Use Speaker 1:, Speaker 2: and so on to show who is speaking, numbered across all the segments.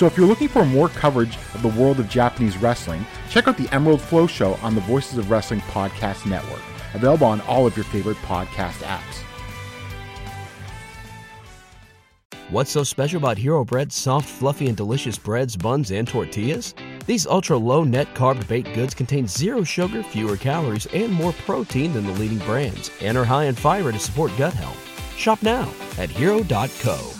Speaker 1: So if you're looking for more coverage of the world of Japanese wrestling, check out the Emerald Flow Show on the Voices of Wrestling Podcast Network, available on all of your favorite podcast apps.
Speaker 2: What's so special about Hero Bread's soft, fluffy, and delicious breads, buns, and tortillas? These ultra low net carb baked goods contain zero sugar, fewer calories, and more protein than the leading brands, and are high in fiber to support gut health. Shop now at hero.co.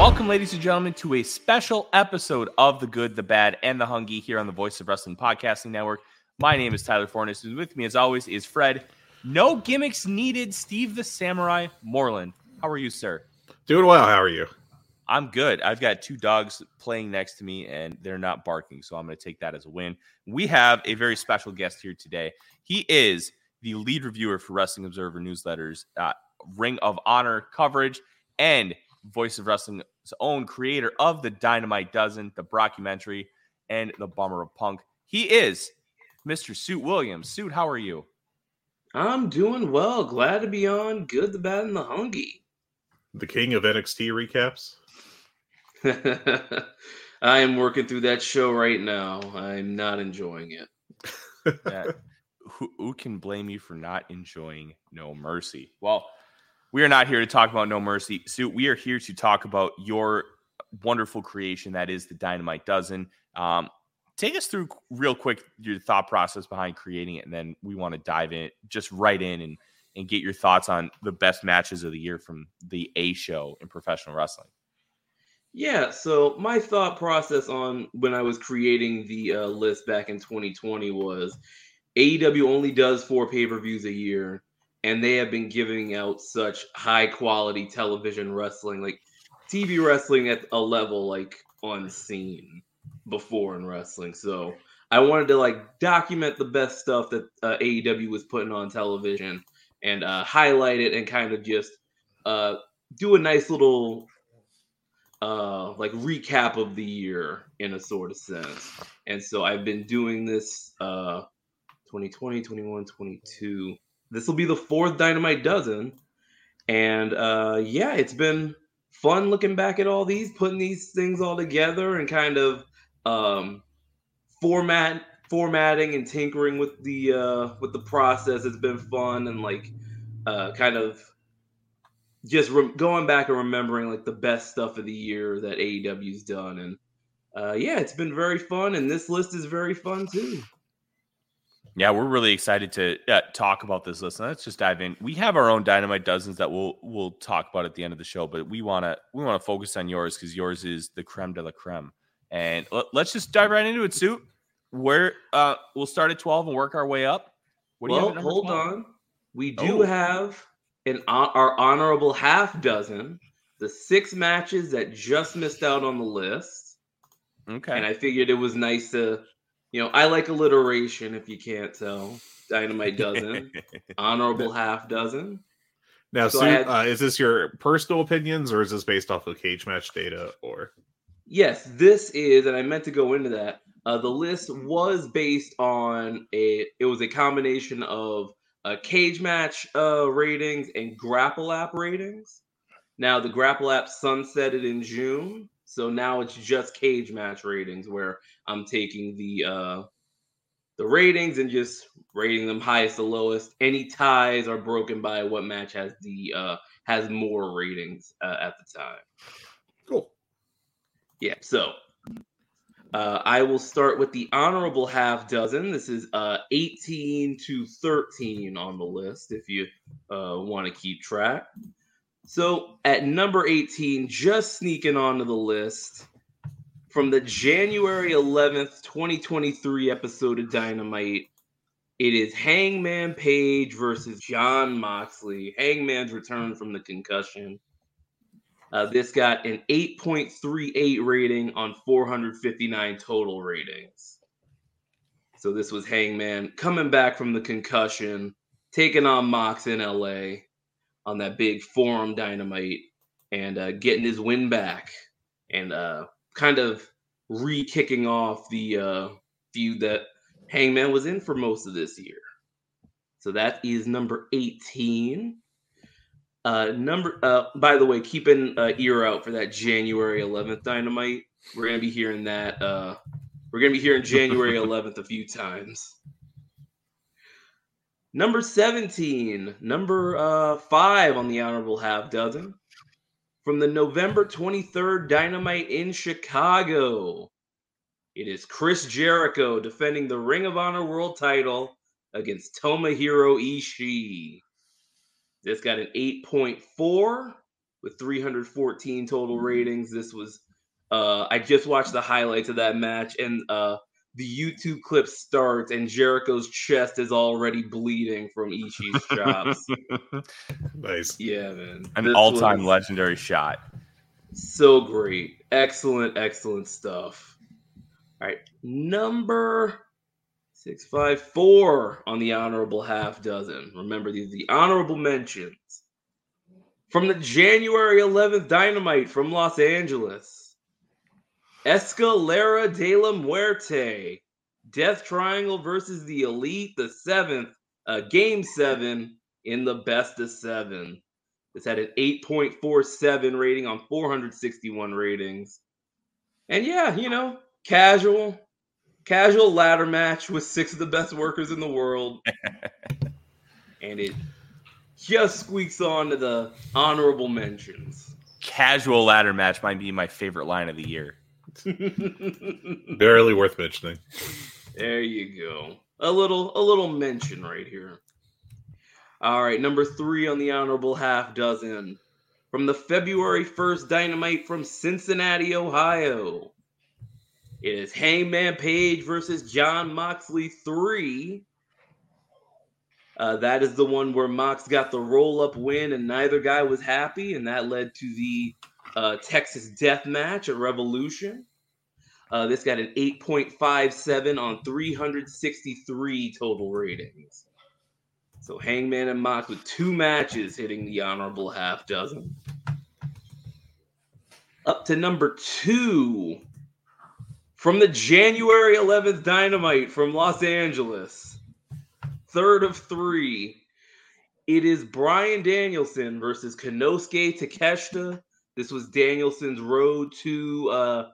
Speaker 3: Welcome, ladies and gentlemen, to a special episode of The Good, the Bad, and the Hungee here on the Voice of Wrestling Podcasting Network. My name is Tyler Fornes, and with me, as always, is Fred. No gimmicks needed, Steve the Samurai Moreland. How are you, sir?
Speaker 4: Doing well. How are you?
Speaker 3: I'm good. I've got two dogs playing next to me, and they're not barking, so I'm going to take that as a win. We have a very special guest here today. He is the lead reviewer for Wrestling Observer newsletters, uh, Ring of Honor coverage, and Voice of Wrestling's own creator of the Dynamite Dozen, the Brockumentary, and the Bummer of Punk. He is Mr. Suit Williams. Suit, how are you?
Speaker 5: I'm doing well. Glad to be on Good, the Bad, and the Hungee.
Speaker 4: The king of NXT recaps.
Speaker 5: I am working through that show right now. I'm not enjoying it.
Speaker 3: Yeah. who, who can blame you for not enjoying No Mercy? Well, we are not here to talk about No Mercy. Suit, we are here to talk about your wonderful creation that is the Dynamite Dozen. Um, take us through real quick your thought process behind creating it, and then we want to dive in just right in and and get your thoughts on the best matches of the year from the A show in professional wrestling.
Speaker 5: Yeah, so my thought process on when I was creating the uh, list back in 2020 was AEW only does four pay per views a year, and they have been giving out such high quality television wrestling, like TV wrestling at a level like unseen before in wrestling. So I wanted to like document the best stuff that uh, AEW was putting on television and uh, highlight it and kind of just uh, do a nice little uh like recap of the year in a sort of sense and so i've been doing this uh 2020 21 22 this will be the fourth dynamite dozen and uh yeah it's been fun looking back at all these putting these things all together and kind of um format formatting and tinkering with the uh with the process it's been fun and like uh kind of just re- going back and remembering like the best stuff of the year that AEW's done, and uh, yeah, it's been very fun, and this list is very fun too.
Speaker 3: Yeah, we're really excited to uh, talk about this list. Let's just dive in. We have our own dynamite dozens that we'll we'll talk about at the end of the show, but we want to we want to focus on yours because yours is the creme de la creme. And let, us just dive right into it, suit. Where uh, we'll start at twelve and work our way up.
Speaker 5: What well, hold 12? on. We do oh. have an our honorable half dozen, the six matches that just missed out on the list.
Speaker 3: Okay.
Speaker 5: And I figured it was nice to, you know, I like alliteration if you can't tell. Dynamite dozen, honorable half dozen.
Speaker 4: Now, so had, uh, is this your personal opinions or is this based off of Cagematch data or?
Speaker 5: Yes, this is, and I meant to go into that. Uh, the list was based on a, it was a combination of uh, Cagematch uh, ratings and grapple app ratings. Now the grapple app sunsetted in June, so now it's just Cagematch ratings where I'm taking the uh, the ratings and just rating them highest to lowest. Any ties are broken by what match has the uh, has more ratings uh, at the time.
Speaker 4: Cool.
Speaker 5: Yeah, so uh, I will start with the honorable half dozen. This is uh, 18 to 13 on the list if you uh, want to keep track. So at number 18, just sneaking onto the list from the January 11th, 2023 episode of Dynamite, it is Hangman Page versus Jon Moxley. Hangman's return from the concussion. Uh, this got an 8.38 rating on 459 total ratings. So this was Hangman coming back from the concussion, taking on Mox in LA on that big forum dynamite and uh, getting his win back and uh, kind of re kicking off the uh, feud that Hangman was in for most of this year. So that is number 18. Uh, number, uh, by the way, keep an uh, ear out for that January 11th dynamite. We're gonna be hearing that. Uh, we're gonna be hearing January 11th a few times. Number 17, number uh, five on the honorable half dozen from the November 23rd Dynamite in Chicago. It is Chris Jericho defending the Ring of Honor World title against Tomohiro Ishii. This got an 8.4 with 314 total ratings. This was uh I just watched the highlights of that match and uh the YouTube clip starts and Jericho's chest is already bleeding from Ishii's chops.
Speaker 4: nice.
Speaker 5: Yeah, man.
Speaker 3: An
Speaker 5: This
Speaker 3: all-time legendary shot.
Speaker 5: So great. Excellent, excellent stuff. All right. Number 654 on the honorable half dozen. Remember, these the honorable mentions. From the January 11th Dynamite from Los Angeles. Escalera de la Muerte. Death Triangle versus the Elite, the seventh, uh, game seven in the best of seven. This had an 8.47 rating on 461 ratings. And yeah, you know, casual, casual ladder match with six of the best workers in the world. and it just squeaks on to the honorable mentions.
Speaker 3: Casual ladder match might be my favorite line of the year.
Speaker 4: Barely worth mentioning.
Speaker 5: There you go. A little a little mention right here. All right, number 3 on the honorable half dozen from the February 1st Dynamite from Cincinnati, Ohio. It is Hangman Page versus Jon Moxley 3. Uh, that is the one where Mox got the roll up win and neither guy was happy, and that led to the uh, Texas Death Match at Revolution. Uh, this got an 8.57 on 363 total ratings. So Hangman and Mox with two matches hitting the honorable half dozen. Up to number two from the January 11th Dynamite from Los Angeles. Third of three. It is Bryan Danielson versus Konosuke Takeshita. This was Danielson's road to uh,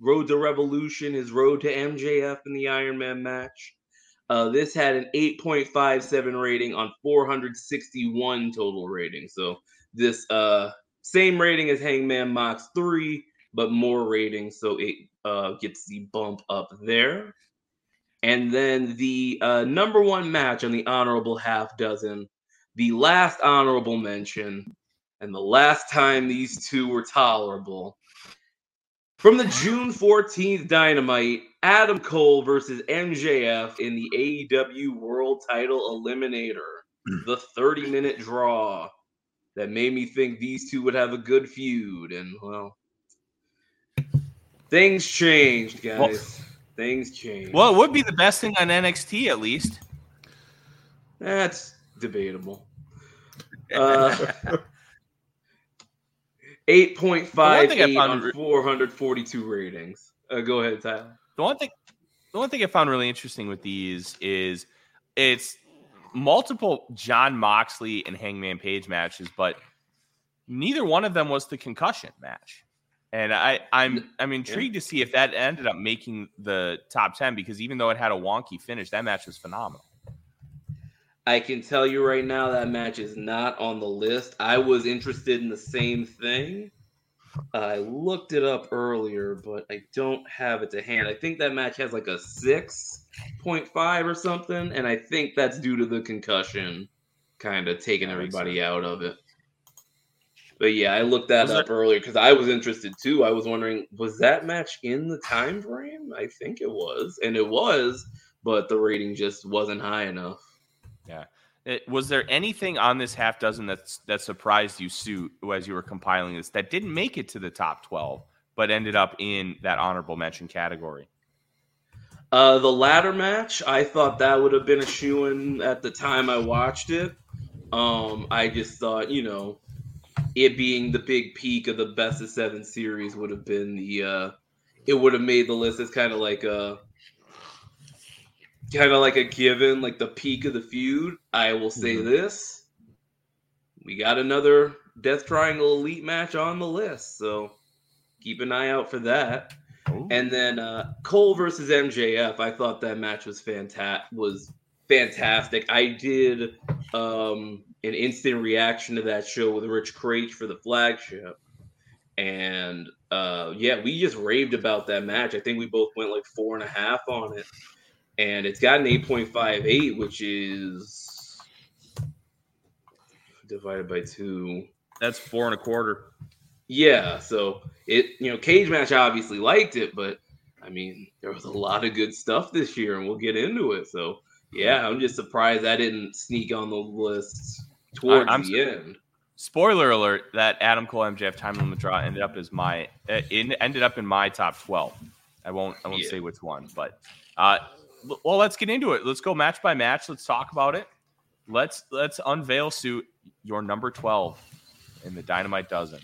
Speaker 5: road to Revolution, his road to MJF in the Iron Man match. Uh, this had an 8.57 rating on 461 total rating. So this uh, same rating as Hangman Mox 3, but more rating. So it uh, gets the bump up there. And then the uh, number one match on the honorable half dozen, the last honorable mention, and the last time these two were tolerable. From the June 14th Dynamite, Adam Cole versus MJF in the AEW World Title Eliminator, the 30 minute draw that made me think these two would have a good feud. And well, things changed, guys.
Speaker 3: Well-
Speaker 5: things changed.
Speaker 3: Well, it would be the best thing on NXT at least.
Speaker 5: That's debatable. Uh, 8.58
Speaker 3: found
Speaker 5: on
Speaker 3: re-
Speaker 5: 442 ratings. Uh, go ahead, Tyler.
Speaker 3: The one thing, the one thing I found really interesting with these is it's multiple Jon Moxley and Hangman Page matches, but neither one of them was the concussion match. And I, I'm I'm intrigued to see if that ended up making the top ten because even though it had a wonky finish, that match was phenomenal.
Speaker 5: I can tell you right now that match is not on the list. I was interested in the same thing. I looked it up earlier, but I don't have it to hand. I think that match has like a 6.5 or something, and I think that's due to the concussion kind of taking everybody out of it. But yeah, I looked that was up earlier because I was interested too. I was wondering, was that match in the time frame? I think it was, and it was, but the rating just wasn't high enough.
Speaker 3: Yeah. It, was there anything on this half dozen that's that surprised you, Suit, as you were compiling this, that didn't make it to the top twelve, but ended up in that honorable mention category?
Speaker 5: Uh, the latter match, I thought that would have been a shoe in at the time I watched it. Um, I just thought, you know, it being the big peak of the best of seven series would have been the uh, it would have made the list as kind of like a kind of like a given, like the peak of the feud. I will say mm-hmm. this: we got another Death Triangle Elite match on the list, so keep an eye out for that. Ooh. And then uh, Cole versus MJF. I thought that match was fantastic. Was fantastic. I did um, an instant reaction to that show with Rich Kraetsch for the flagship, and uh, yeah, we just raved about that match. I think we both went like four and a half on it and it's got an 8.58, which is divided by two.
Speaker 3: That's four and a quarter.
Speaker 5: Yeah, so it you know Cagematch obviously liked it, but I mean there was a lot of good stuff this year, and we'll get into it. So yeah, I'm just surprised I didn't sneak on the list towards I'm, the end.
Speaker 3: Spoiler alert: that Adam Cole MJF time limit draw ended up as my it ended up in my top twelve. I won't I won't yeah. say which one, but uh, well, let's get into it. Let's go match by match. Let's talk about it. Let's let's unveil suit your number 12 in the Dynamite Dozen.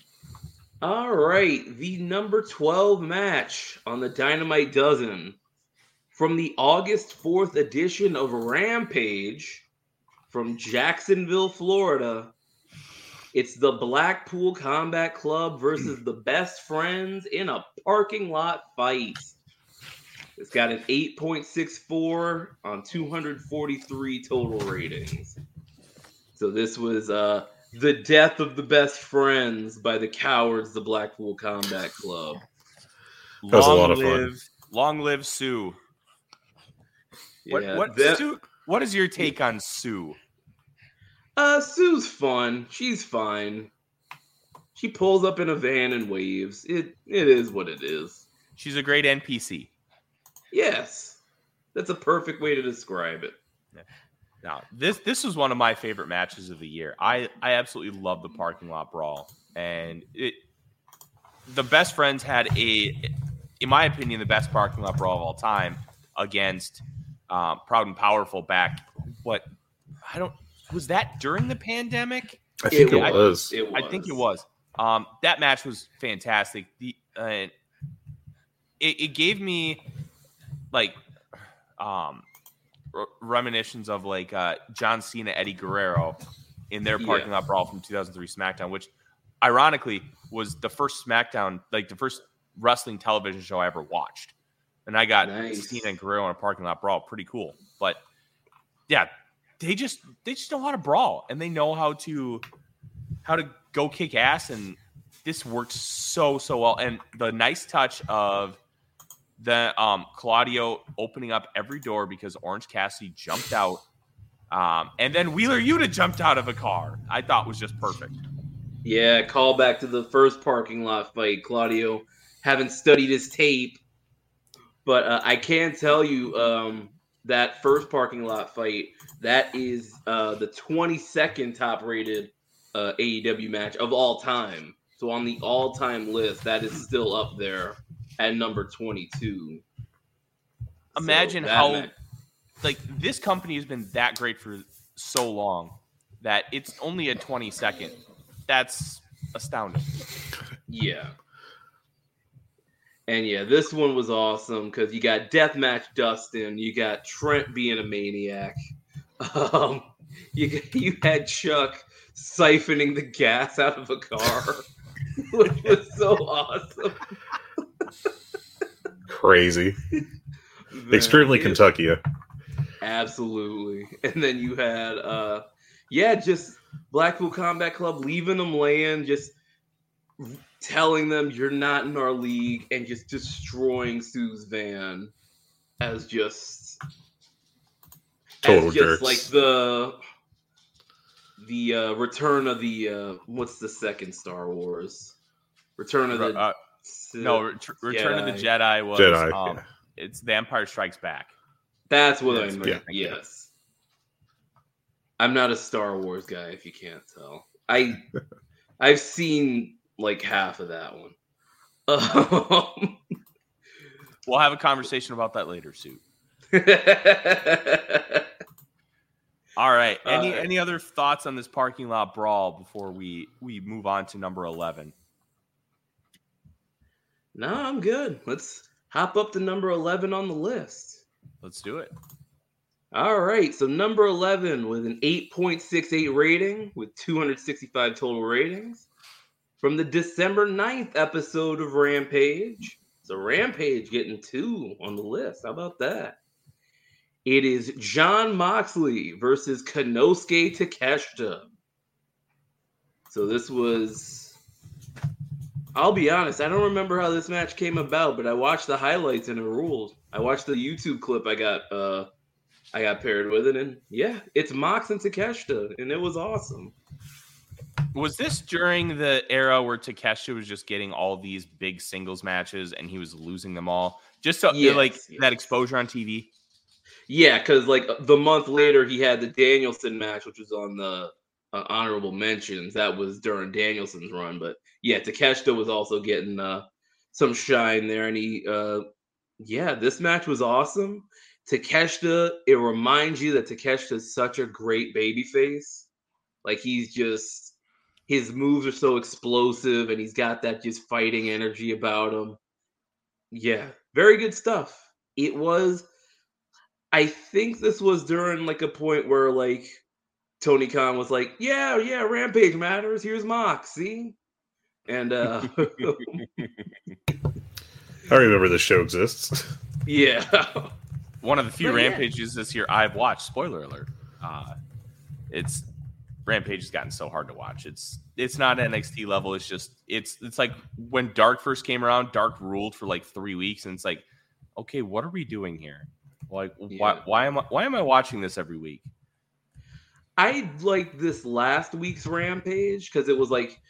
Speaker 5: All right, the number 12 match on the Dynamite Dozen from the August 4th edition of Rampage from Jacksonville, Florida. It's the Blackpool Combat Club versus the Best Friends in a parking lot fight. It's got an 8.64 on 243 total ratings. So this was uh the death of the best friends by the cowards, the Blackpool Combat Club.
Speaker 4: That was long a lot of live, fun.
Speaker 3: Long live Sue. What yeah, what that, Sue, what is your take on Sue?
Speaker 5: Uh Sue's fun. She's fine. She pulls up in a van and waves. It it is what it is.
Speaker 3: She's a great NPC.
Speaker 5: Yes, that's a perfect way to describe it.
Speaker 3: Yeah. Now, this this was one of my favorite matches of the year. I I absolutely love the parking lot brawl, and it the best friends had a, in my opinion, the best parking lot brawl of all time against um, Proud and Powerful back. What I don't was that during the pandemic?
Speaker 4: I think it, it, was.
Speaker 3: I, it was. I think it was. Um, that match was fantastic. The uh, it, it gave me like um reminiscence of like uh John Cena, Eddie Guerrero in their parking yeah. lot brawl from 2003 SmackDown, which ironically was the first SmackDown, like the first wrestling television show I ever watched. And I got nice. Cena and Guerrero in a parking lot brawl. Pretty cool. But yeah, they just they just know how to brawl and they know how to how to go kick ass and this works so so well. And the nice touch of the um, Claudio opening up every door because Orange Cassidy jumped out, um, and then Wheeler Yuta jumped out of a car. I thought was just perfect.
Speaker 5: Yeah, call back to the first parking lot fight. Claudio haven't studied his tape, but uh, I can tell you um, that first parking lot fight that is uh, the 22nd top rated uh, AEW match of all time. So on the all time list, that is still up there at number 22.
Speaker 3: Imagine so how like this company has been that great for so long that it's only a 22nd. That's astounding.
Speaker 5: Yeah. And yeah, this one was awesome because you got Deathmatch Dustin, you got Trent being a maniac. Um, you you had Chuck siphoning the gas out of a car, which was so awesome.
Speaker 4: Crazy. Extremely Kentucky.
Speaker 5: Absolutely. And then you had uh yeah, just Blackpool Combat Club leaving them laying, just telling them you're not in our league and just destroying Sue's van as just
Speaker 4: Total
Speaker 5: as just
Speaker 4: jerks.
Speaker 5: like the the uh return of the uh what's the second Star Wars? Return of the
Speaker 3: Uh, no, Ret- Return of the Jedi was
Speaker 4: Jedi,
Speaker 3: um,
Speaker 4: yeah.
Speaker 3: it's The Empire Strikes Back.
Speaker 5: That's what
Speaker 3: That's
Speaker 5: I
Speaker 3: what
Speaker 5: meant.
Speaker 3: you're thinking.
Speaker 5: Yes. I'm not a Star Wars guy, if you can't tell. I I've seen like half of that one. Um,
Speaker 3: We'll have a conversation about that later, Suit. All right. Any
Speaker 5: Uh,
Speaker 3: any other thoughts on this parking lot brawl before we we move on to number eleven?
Speaker 5: No, I'm good. Let's hop up to number 11 on the list.
Speaker 3: Let's do it.
Speaker 5: All right, so number 11 with an 8.68 rating with 265 total ratings from the December 9th episode of Rampage. So Rampage getting two on the list. How about that? It is Jon Moxley versus Konosuke Takeshita. So this was I'll be honest, I don't remember how this match came about, but I watched the highlights and it ruled. I watched the YouTube clip I got uh I got paired with it, and yeah, it's Mox and Takeshita, and it was awesome.
Speaker 3: Was this during the era where Takeshita was just getting all these big singles matches and he was losing them all? Just so
Speaker 5: Yes,
Speaker 3: like
Speaker 5: yes.
Speaker 3: that exposure on TV?
Speaker 5: Yeah, because like the month later, he had the Danielson match, which was on the uh, honorable mentions. That was during Danielson's run, but yeah, Takeshita was also getting uh, some shine there, and he, uh, yeah, this match was awesome. Takeshita, it reminds you that Takeshita is such a great baby face. Like he's just his moves are so explosive, and he's got that just fighting energy about him. Yeah, very good stuff. It was. I think this was during like a point where like Tony Khan was like, "Yeah, yeah, Rampage matters. Here's Mox, see." And uh
Speaker 4: I remember the show exists.
Speaker 5: yeah.
Speaker 3: One of the few
Speaker 5: But yeah.
Speaker 3: rampages this year I've watched. Spoiler alert. Uh, it's Rampage has gotten so hard to watch. It's it's not NXT level. It's just it's it's like when Dark first came around. Dark ruled for like three weeks, and it's like, okay, what are we doing here? Like, why why am I why am I watching this every week?
Speaker 5: I liked this last week's Rampage because it was like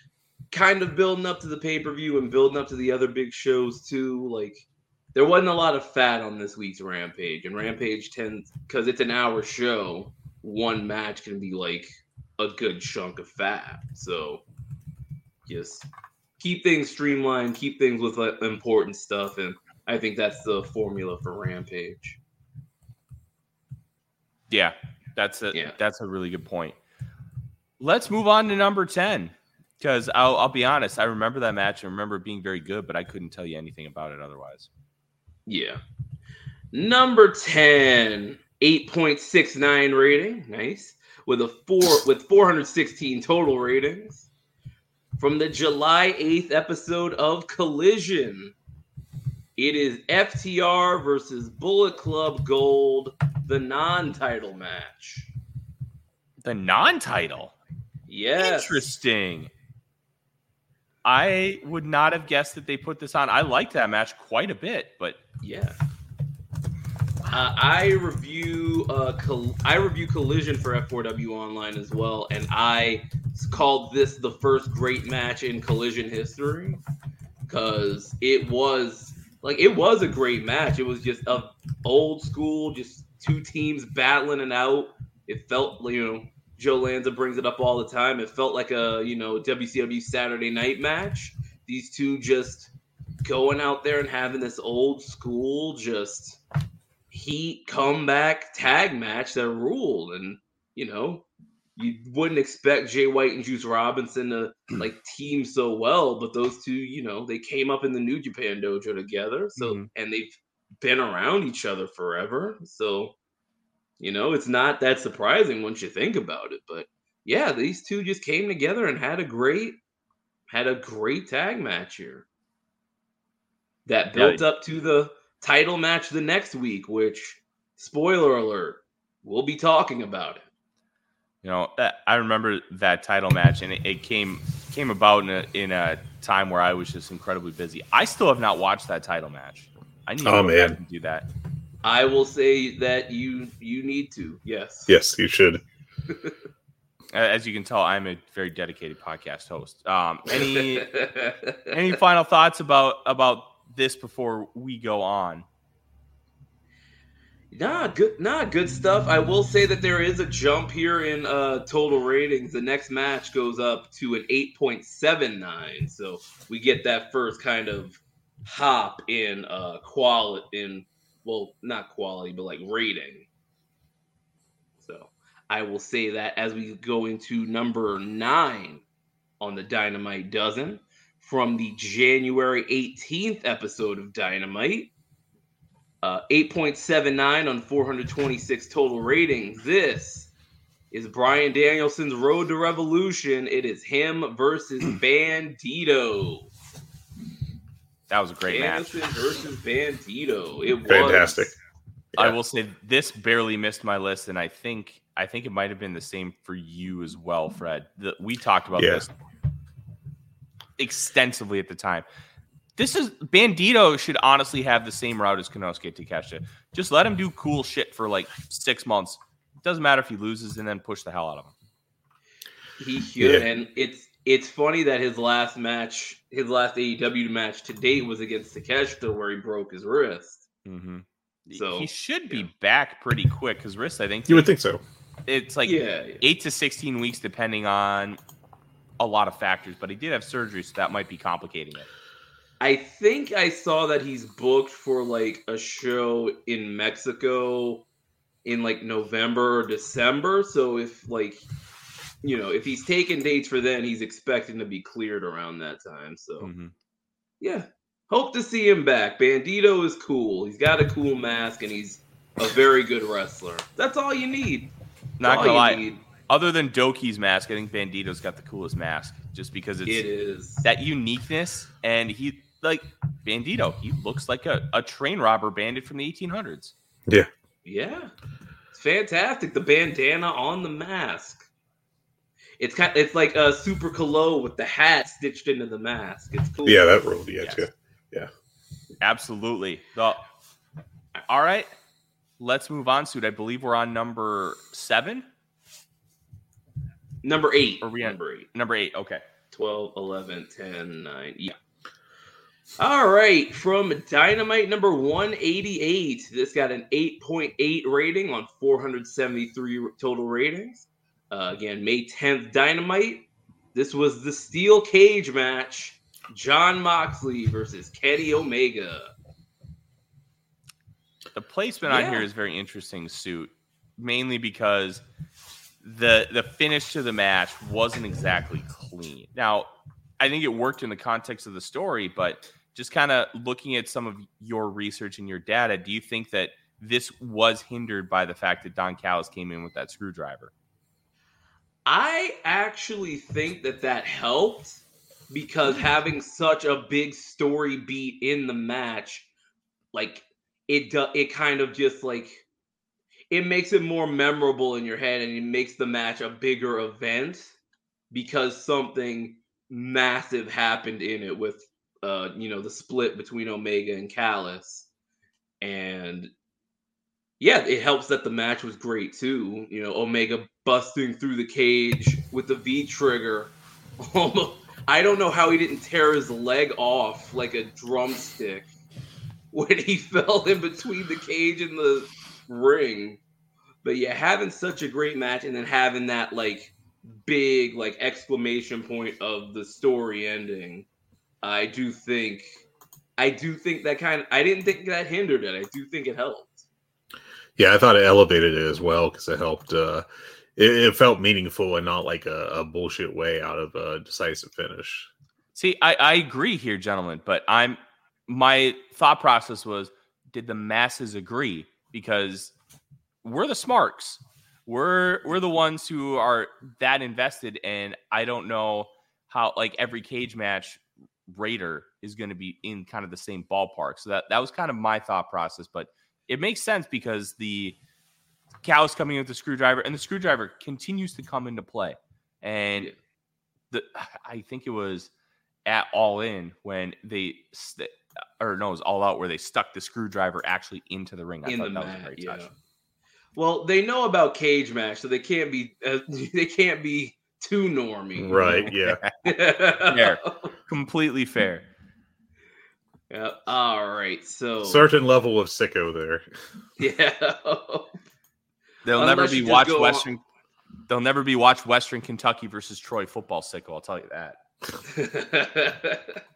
Speaker 5: kind of building up to the pay-per-view and building up to the other big shows too. Like there wasn't a lot of fat on this week's Rampage, and Rampage tends because it's an hour show, one match can be like a good chunk of fat. So just keep things streamlined, keep things with like, important stuff, and I think that's the formula for Rampage.
Speaker 3: Yeah, that's a
Speaker 5: Yeah.
Speaker 3: that's a really good point. Let's move on to number ten because I'll I'll be honest. I remember that match. I remember it being very good, but I couldn't tell you anything about it otherwise.
Speaker 5: Yeah. Number 10, 8.69 rating. Nice. With a four with 416 total ratings. From the July 8th episode of Collision. It is FTR versus Bullet Club Gold, the non-title match.
Speaker 3: The non-title.
Speaker 5: Yes.
Speaker 3: Interesting. I would not have guessed that they put this on. I liked that match quite a bit, but
Speaker 5: Yeah. Uh, I review uh, I review Collision for F4W Online as well, and I called this the first great match in Collision history because it was like it was a great match. It was just a old school, just two teams battling it out. It felt you know Joe Lanza brings it up all the time. It felt like a you know WCW Saturday Night match. These two just going out there and having this old school just heat comeback tag match that ruled and you know you wouldn't expect Jay White and Juice Robinson to like team so well but those two you know they came up in the New Japan dojo together so
Speaker 3: Mhm.
Speaker 5: and they've been around each other forever so you know it's not that surprising once you think about it but yeah these two just came together and had a great had a great tag match here that
Speaker 3: Yeah.
Speaker 5: built up to the title match the next week, which, spoiler alert, we'll be talking about it.
Speaker 3: you know, uh, I remember that title match, and it, it came came about in a, in a time where I was just incredibly busy. I still have not watched that title match. I need
Speaker 4: Oh,
Speaker 3: to
Speaker 4: man.
Speaker 3: do that.
Speaker 5: I will say that you you need to. Yes.
Speaker 4: Yes, you should.
Speaker 3: As you can tell, I'm a very dedicated podcast host. Um, any any final thoughts about about this before we go on?
Speaker 5: Nah, good. Nah, good stuff. I will say that there is a jump here in uh, total ratings. The next match goes up to an eight point seven nine, so we get that first kind of hop in uh, quality. In well, not quality, but like rating. So I will say that as we go into number nine on the Dynamite dozen from the January eighteenth episode of Dynamite uh, 8.79 on 426 total ratings. This is Bryan Danielson's Road to Revolution. It is him versus Bandito.
Speaker 3: That was a great match.
Speaker 5: Danielson versus Bandito. It was
Speaker 4: Fantastic.
Speaker 3: I will say this barely missed my list, and I think I think it might have been the same for you as well, Fred. The, we talked about
Speaker 4: Yeah.
Speaker 3: this extensively at the time. This is Bandito should honestly have the same route as Konosuke Takeshita. Just let him do cool shit for like six months. It doesn't matter if he loses, and then push the hell out of him.
Speaker 5: He should,
Speaker 4: Yeah.
Speaker 5: and it's it's funny that his last match, his last AEW match to date, was against Takeshita, where he broke his wrist.
Speaker 3: Mm-hmm.
Speaker 5: So,
Speaker 3: he should be
Speaker 5: yeah.
Speaker 3: back pretty quick because wrist. I think
Speaker 4: You would think so.
Speaker 3: it's like
Speaker 5: yeah, yeah.
Speaker 3: eight to sixteen weeks, depending on a lot of factors. But he did have surgery, so that might be complicating it.
Speaker 5: I think I saw that he's booked for like a show in Mexico in like November or December. So if like you know, if he's taking dates for then, he's expecting to be cleared around that time. So
Speaker 3: Mhm.
Speaker 5: yeah. Hope to see him back. Bandito is cool. He's got a cool mask and he's a very good wrestler. That's all you need. That's
Speaker 3: Not gonna lie.
Speaker 5: need.
Speaker 3: Other than Doki's mask, I think Bandito's got the coolest mask, just because it's
Speaker 5: It is.
Speaker 3: that uniqueness. And he like Bandito, he looks like a, a train robber bandit from the 1800s.
Speaker 5: Yeah. It's fantastic. The bandana on the mask. It's kind it's like a Super Calo with the hat stitched into the mask. It's cool.
Speaker 4: Yeah, that ruled. Yeah,
Speaker 3: Yes.
Speaker 4: yeah,
Speaker 3: Absolutely. The, all right, let's move on, Suit. I believe we're on number seven,
Speaker 5: Number eight.
Speaker 3: Are we on-
Speaker 5: number eight.
Speaker 3: number eight. Okay.
Speaker 5: 12, 11, 10, 9. Yeah. All right. From Dynamite number 188. This got an 8.8 rating on 473 total ratings. Uh, again, May 10th, Dynamite. This was the steel cage match. Jon Moxley versus Kenny Omega.
Speaker 3: The placement on here is very interesting, Suit, mainly because the the finish to the match wasn't exactly clean. Now, I think it worked in the context of the story, but just kind of looking at some of your research and your data, do you think that this was hindered by the fact that Don Callis came in with that screwdriver?
Speaker 5: I actually think that that helped because having such a big story beat in the match, like it it kind of just like it makes it more memorable in your head and it makes the match a bigger event because something massive happened in it with uh you know the split between Omega and Callis. And yeah, it helps that the match was great too. You know, Omega busting through the cage with the V trigger. I don't know how he didn't tear his leg off like a drumstick when he fell in between the cage and the ring. But yeah, having such a great match and then having that like big like exclamation point of the story ending, I do think I do think that kind of I didn't think that hindered it. I do think it helped.
Speaker 4: Yeah, I thought it elevated it as well because it helped. Uh, it, it felt meaningful and not like a, a bullshit way out of a decisive finish.
Speaker 3: See, I, I agree here, gentlemen, but I'm my thought process was did the masses agree? Because we're the smarks. We're we're the ones who are that invested, and I don't know how like every Cagematch raider is going to be in kind of the same ballpark. So that that was kind of my thought process, but it makes sense because the cow's coming with the screwdriver, and the screwdriver continues to come into play, and the I think it was at All In when they st- or no, it was All Out where they stuck the screwdriver actually into the ring. I
Speaker 5: in
Speaker 3: thought
Speaker 5: the
Speaker 3: that was a
Speaker 5: mat.
Speaker 3: great
Speaker 5: Yeah.
Speaker 3: touch.
Speaker 5: Well, they know about Cagematch, so they can't be uh, they can't be too normy.
Speaker 4: Right. Yeah.
Speaker 5: Yeah.
Speaker 3: Completely fair.
Speaker 5: Yeah. All right. So
Speaker 4: Certain level of sicko there.
Speaker 5: yeah.
Speaker 3: They'll never be
Speaker 5: you
Speaker 3: watch
Speaker 5: go on-
Speaker 3: Western. They'll never be watch Western Kentucky versus Troy football sicko. I'll tell you that.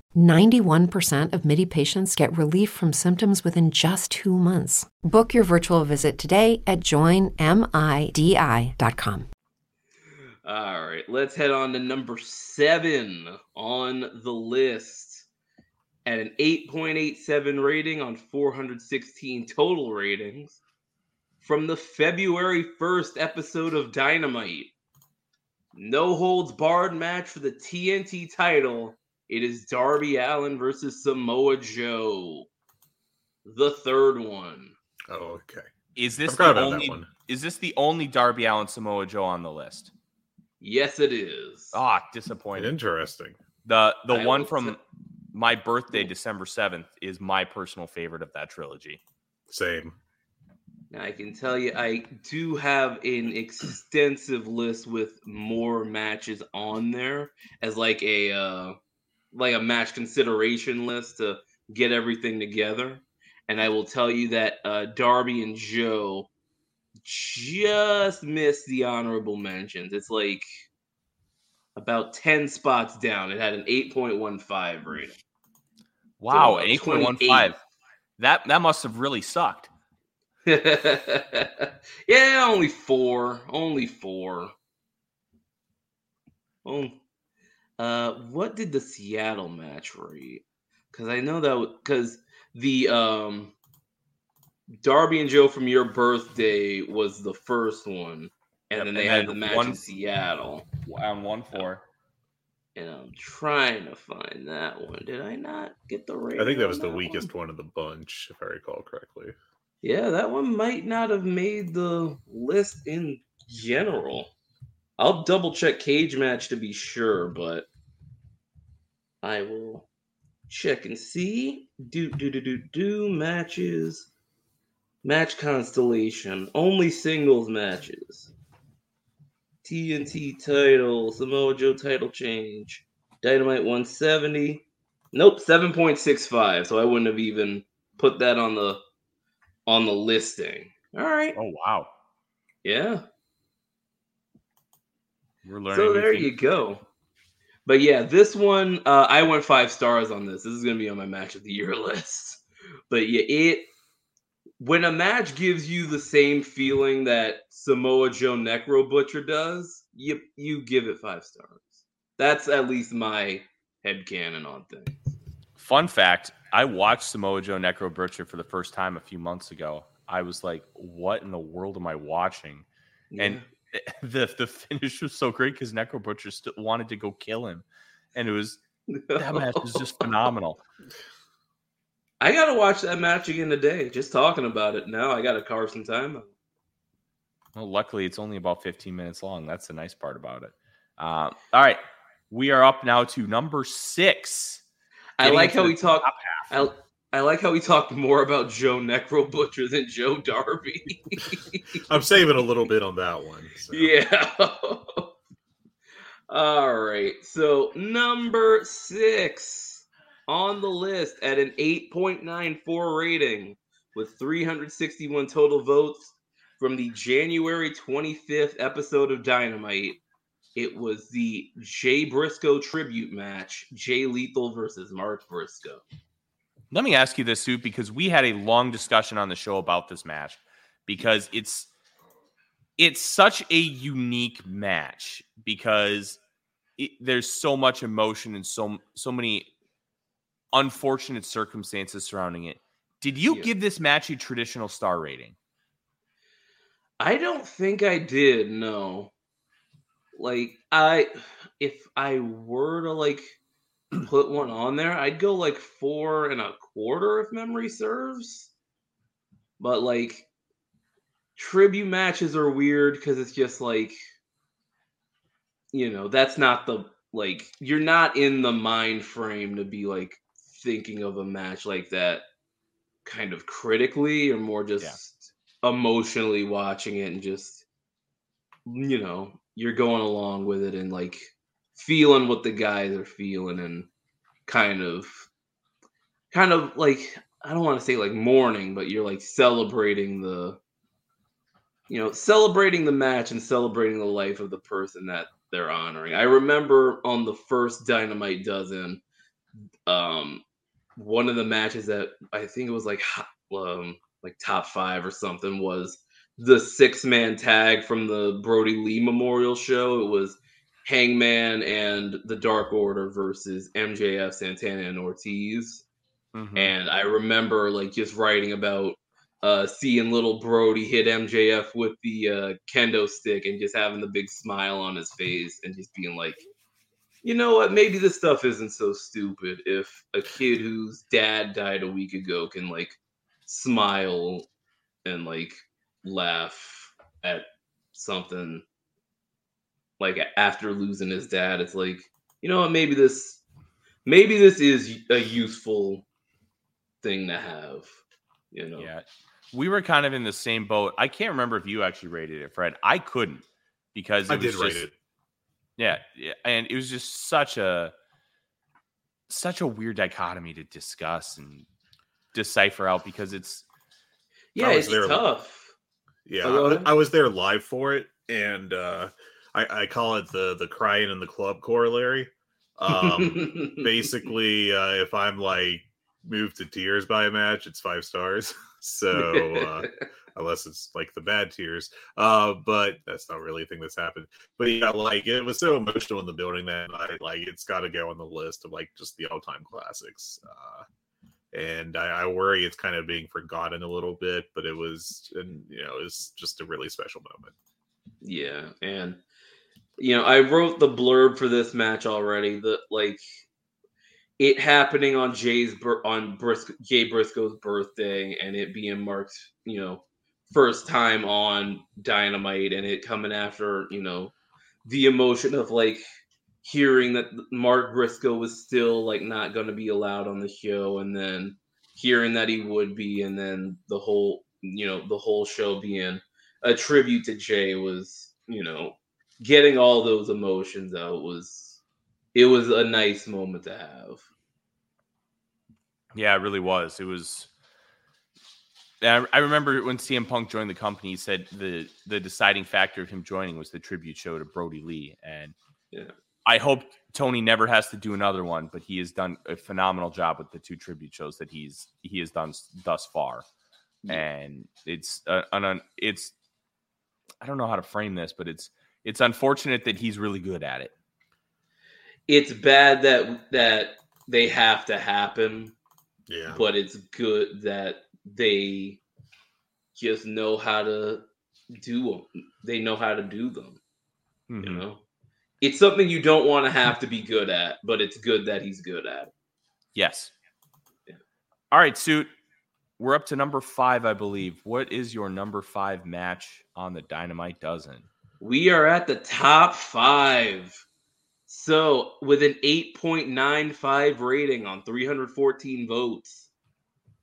Speaker 6: 91% of MIDI patients get relief from symptoms within just two months. Book your virtual visit today at joinmidi.com.
Speaker 5: All right, let's head on to number seven on the list. At an 8.87 rating on 416 total ratings, from the February 1st episode of Dynamite, no holds barred match for the TNT title. It is Darby Allin versus Samoa Joe, the third one.
Speaker 4: Oh, okay.
Speaker 3: Is this the only? Is this the only Darby Allin Samoa Joe on the list?
Speaker 5: Yes, it is.
Speaker 3: Ah, disappointing.
Speaker 4: Interesting.
Speaker 3: The the
Speaker 5: I
Speaker 3: one from
Speaker 5: say-
Speaker 3: my birthday, December seventh, is my personal favorite of that trilogy.
Speaker 4: Same.
Speaker 5: Now, I can tell you, I do have an extensive list with more matches on there as like a uh, like a match consideration list to get everything together. And I will tell you that uh, Darby and Joe just missed the honorable mentions. It's like about ten spots down. It had an eight point one five rating.
Speaker 3: Wow,
Speaker 5: about
Speaker 3: an eight point one
Speaker 5: 28.
Speaker 3: five. That that must have really sucked.
Speaker 5: yeah, only four. Only four. Oh, uh, what did the Seattle match rate? Because I know that because the um, Darby and Joe from your birthday was the first one, and
Speaker 3: Yep,
Speaker 5: then they
Speaker 3: and
Speaker 5: had the match
Speaker 3: one-
Speaker 5: in Seattle.
Speaker 3: I'm one four.
Speaker 5: And I'm trying to find that one. Did I not get the rating?
Speaker 4: I think that
Speaker 5: on
Speaker 4: was the
Speaker 5: one?
Speaker 4: weakest one of the bunch, if I recall correctly.
Speaker 5: Yeah, that one might not have made the list in general. I'll double check Cagematch to be sure, but I will check and see. Do do do do do matches. Match constellation. Only singles matches. TNT title, Samoa Joe title change. Dynamite 170. Nope, 7.65. So I wouldn't have even put that on the on the listing. All right.
Speaker 3: Oh wow,
Speaker 5: Yeah.
Speaker 3: we're learning.
Speaker 5: So there you go. But yeah, this one uh, I went five stars on this. This is gonna be on my match of the year list. But yeah, it when a match gives you the same feeling that Samoa Joe Necro Butcher does, you you give it five stars. That's at least my headcanon on things.
Speaker 3: Fun fact: I watched Samoa Joe Necro Butcher for the first time a few months ago. I was like, "What in the world am I watching?" And the the finish was so great because Necro Butcher still wanted to go kill him, and it was that match was just phenomenal.
Speaker 5: I gotta watch that match again today. Just talking about it now, I gotta carve some time out.
Speaker 3: Well, luckily, it's only about 15 minutes long. That's the nice part about it. Uh, all right, we are up now to number six.
Speaker 5: I like how we talk.
Speaker 3: half.
Speaker 5: I, I like how we talked more about Joe Necro Butcher than Joe Darby.
Speaker 4: I'm saving a little bit on that one. so.
Speaker 5: yeah. All right. So number six on the list at an 8.94 rating with 361 total votes from the January 25th episode of Dynamite. It was the Jay Briscoe tribute match, Jay Lethal versus Mark Briscoe.
Speaker 3: Let me ask you this, Suit, because we had a long discussion on the show about this match because it's it's such a unique match because it, there's so much emotion and so so many unfortunate circumstances surrounding it. Did you
Speaker 5: Yeah.
Speaker 3: give this match a traditional star rating?
Speaker 5: I don't think I did. No. Like I, if I were to like put one on there, I'd go like four and a quarter if memory serves. But like tribute matches are weird because it's just like you know that's not the like you're not in the mind frame to be like thinking of a match like that kind of critically or more just emotionally watching it and just you know you're going along with it and like feeling what the guys are feeling and kind of kind of like I don't want to say like mourning, but you're like celebrating the you know, celebrating the match and celebrating the life of the person that they're honoring. I remember on the first Dynamite dozen, um, one of the matches that I think it was like um, like top five or something was the six man tag from the Brodie Lee Memorial Show. It was Hangman and the Dark Order versus MJF, Santana, and Ortiz. Mm-hmm. And I remember like just writing about uh, seeing little Brodie hit MJF with the uh, kendo stick and just having the big smile on his face and just being like, you know what? Maybe this stuff isn't so stupid if a kid whose dad died a week ago can like smile and like laugh at something like after losing his dad. It's like, you know? Maybe this, maybe this is a useful thing to have. You know?
Speaker 3: Yeah we were kind of in the same boat. I can't remember if you actually rated it, Fred. I couldn't because
Speaker 4: I did
Speaker 3: just,
Speaker 4: rate it.
Speaker 3: Yeah, and it was just such a such a weird dichotomy to discuss and decipher out because it's
Speaker 5: yeah, it's there, tough.
Speaker 4: Yeah, I, I, was there live for it, and uh, I, I call it the the crying in the club corollary. Um, basically, uh, if I'm like moved to tears by a match, it's five stars. So uh, unless it's like the bad tears, uh, but that's not really a thing that's happened. But yeah, like it was so emotional in the building that night. Like it's got to go on the list of like just the all-time classics. Uh, and I, I, worry it's kind of being forgotten a little bit, but it was, and you know, it's just a really special moment.
Speaker 5: Yeah, and you know, I wrote the blurb for this match already. The like it happening on Jay's on Jay Briscoe's birthday and it being marked, you know, first time on Dynamite and it coming after, you know, the emotion of like hearing that Mark Briscoe was still like not going to be allowed on the show and then hearing that he would be and then the whole, you know, the whole show being a tribute to Jay was, you know, getting all those emotions out was it was a nice moment to have.
Speaker 3: Yeah, it really was. It was. I remember when CM Punk joined the company, he said the the deciding factor of him joining was the tribute show to Brodie Lee, and
Speaker 5: yeah.
Speaker 3: I hope Tony never has to do another one. But he has done a phenomenal job with the two tribute shows that he's he has done thus far, yeah. and it's uh, an it's I don't know how to frame this, but it's it's unfortunate that he's really good at it.
Speaker 5: It's bad that that they have to happen
Speaker 4: yeah.
Speaker 5: But it's good that they just know how to do them. They know how to do them. Mm-hmm. You know? It's something you don't want to have to be good at, but it's good that he's good at.
Speaker 3: Yes. Yeah. All right, suit. We're up to number five, I believe. What is your number five match on the Dynamite Dozen?
Speaker 5: We are at the top five. So, with an 8.95 rating on 314 votes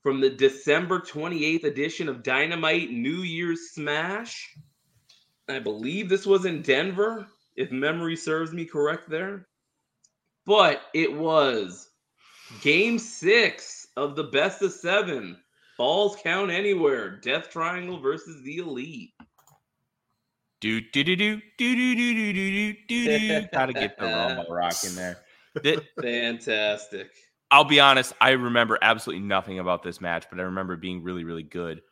Speaker 5: from the December 28th edition of Dynamite New Year's Smash, I believe this was in Denver, if memory serves me correct there. But it was game six of the best of seven. Balls count anywhere. Death Triangle versus the Elite.
Speaker 3: Do do do do do do do do do do do. Gotta get the rumble rock in there.
Speaker 5: Fantastic.
Speaker 3: I'll be honest. I remember absolutely nothing about this match, but I remember being really, really good.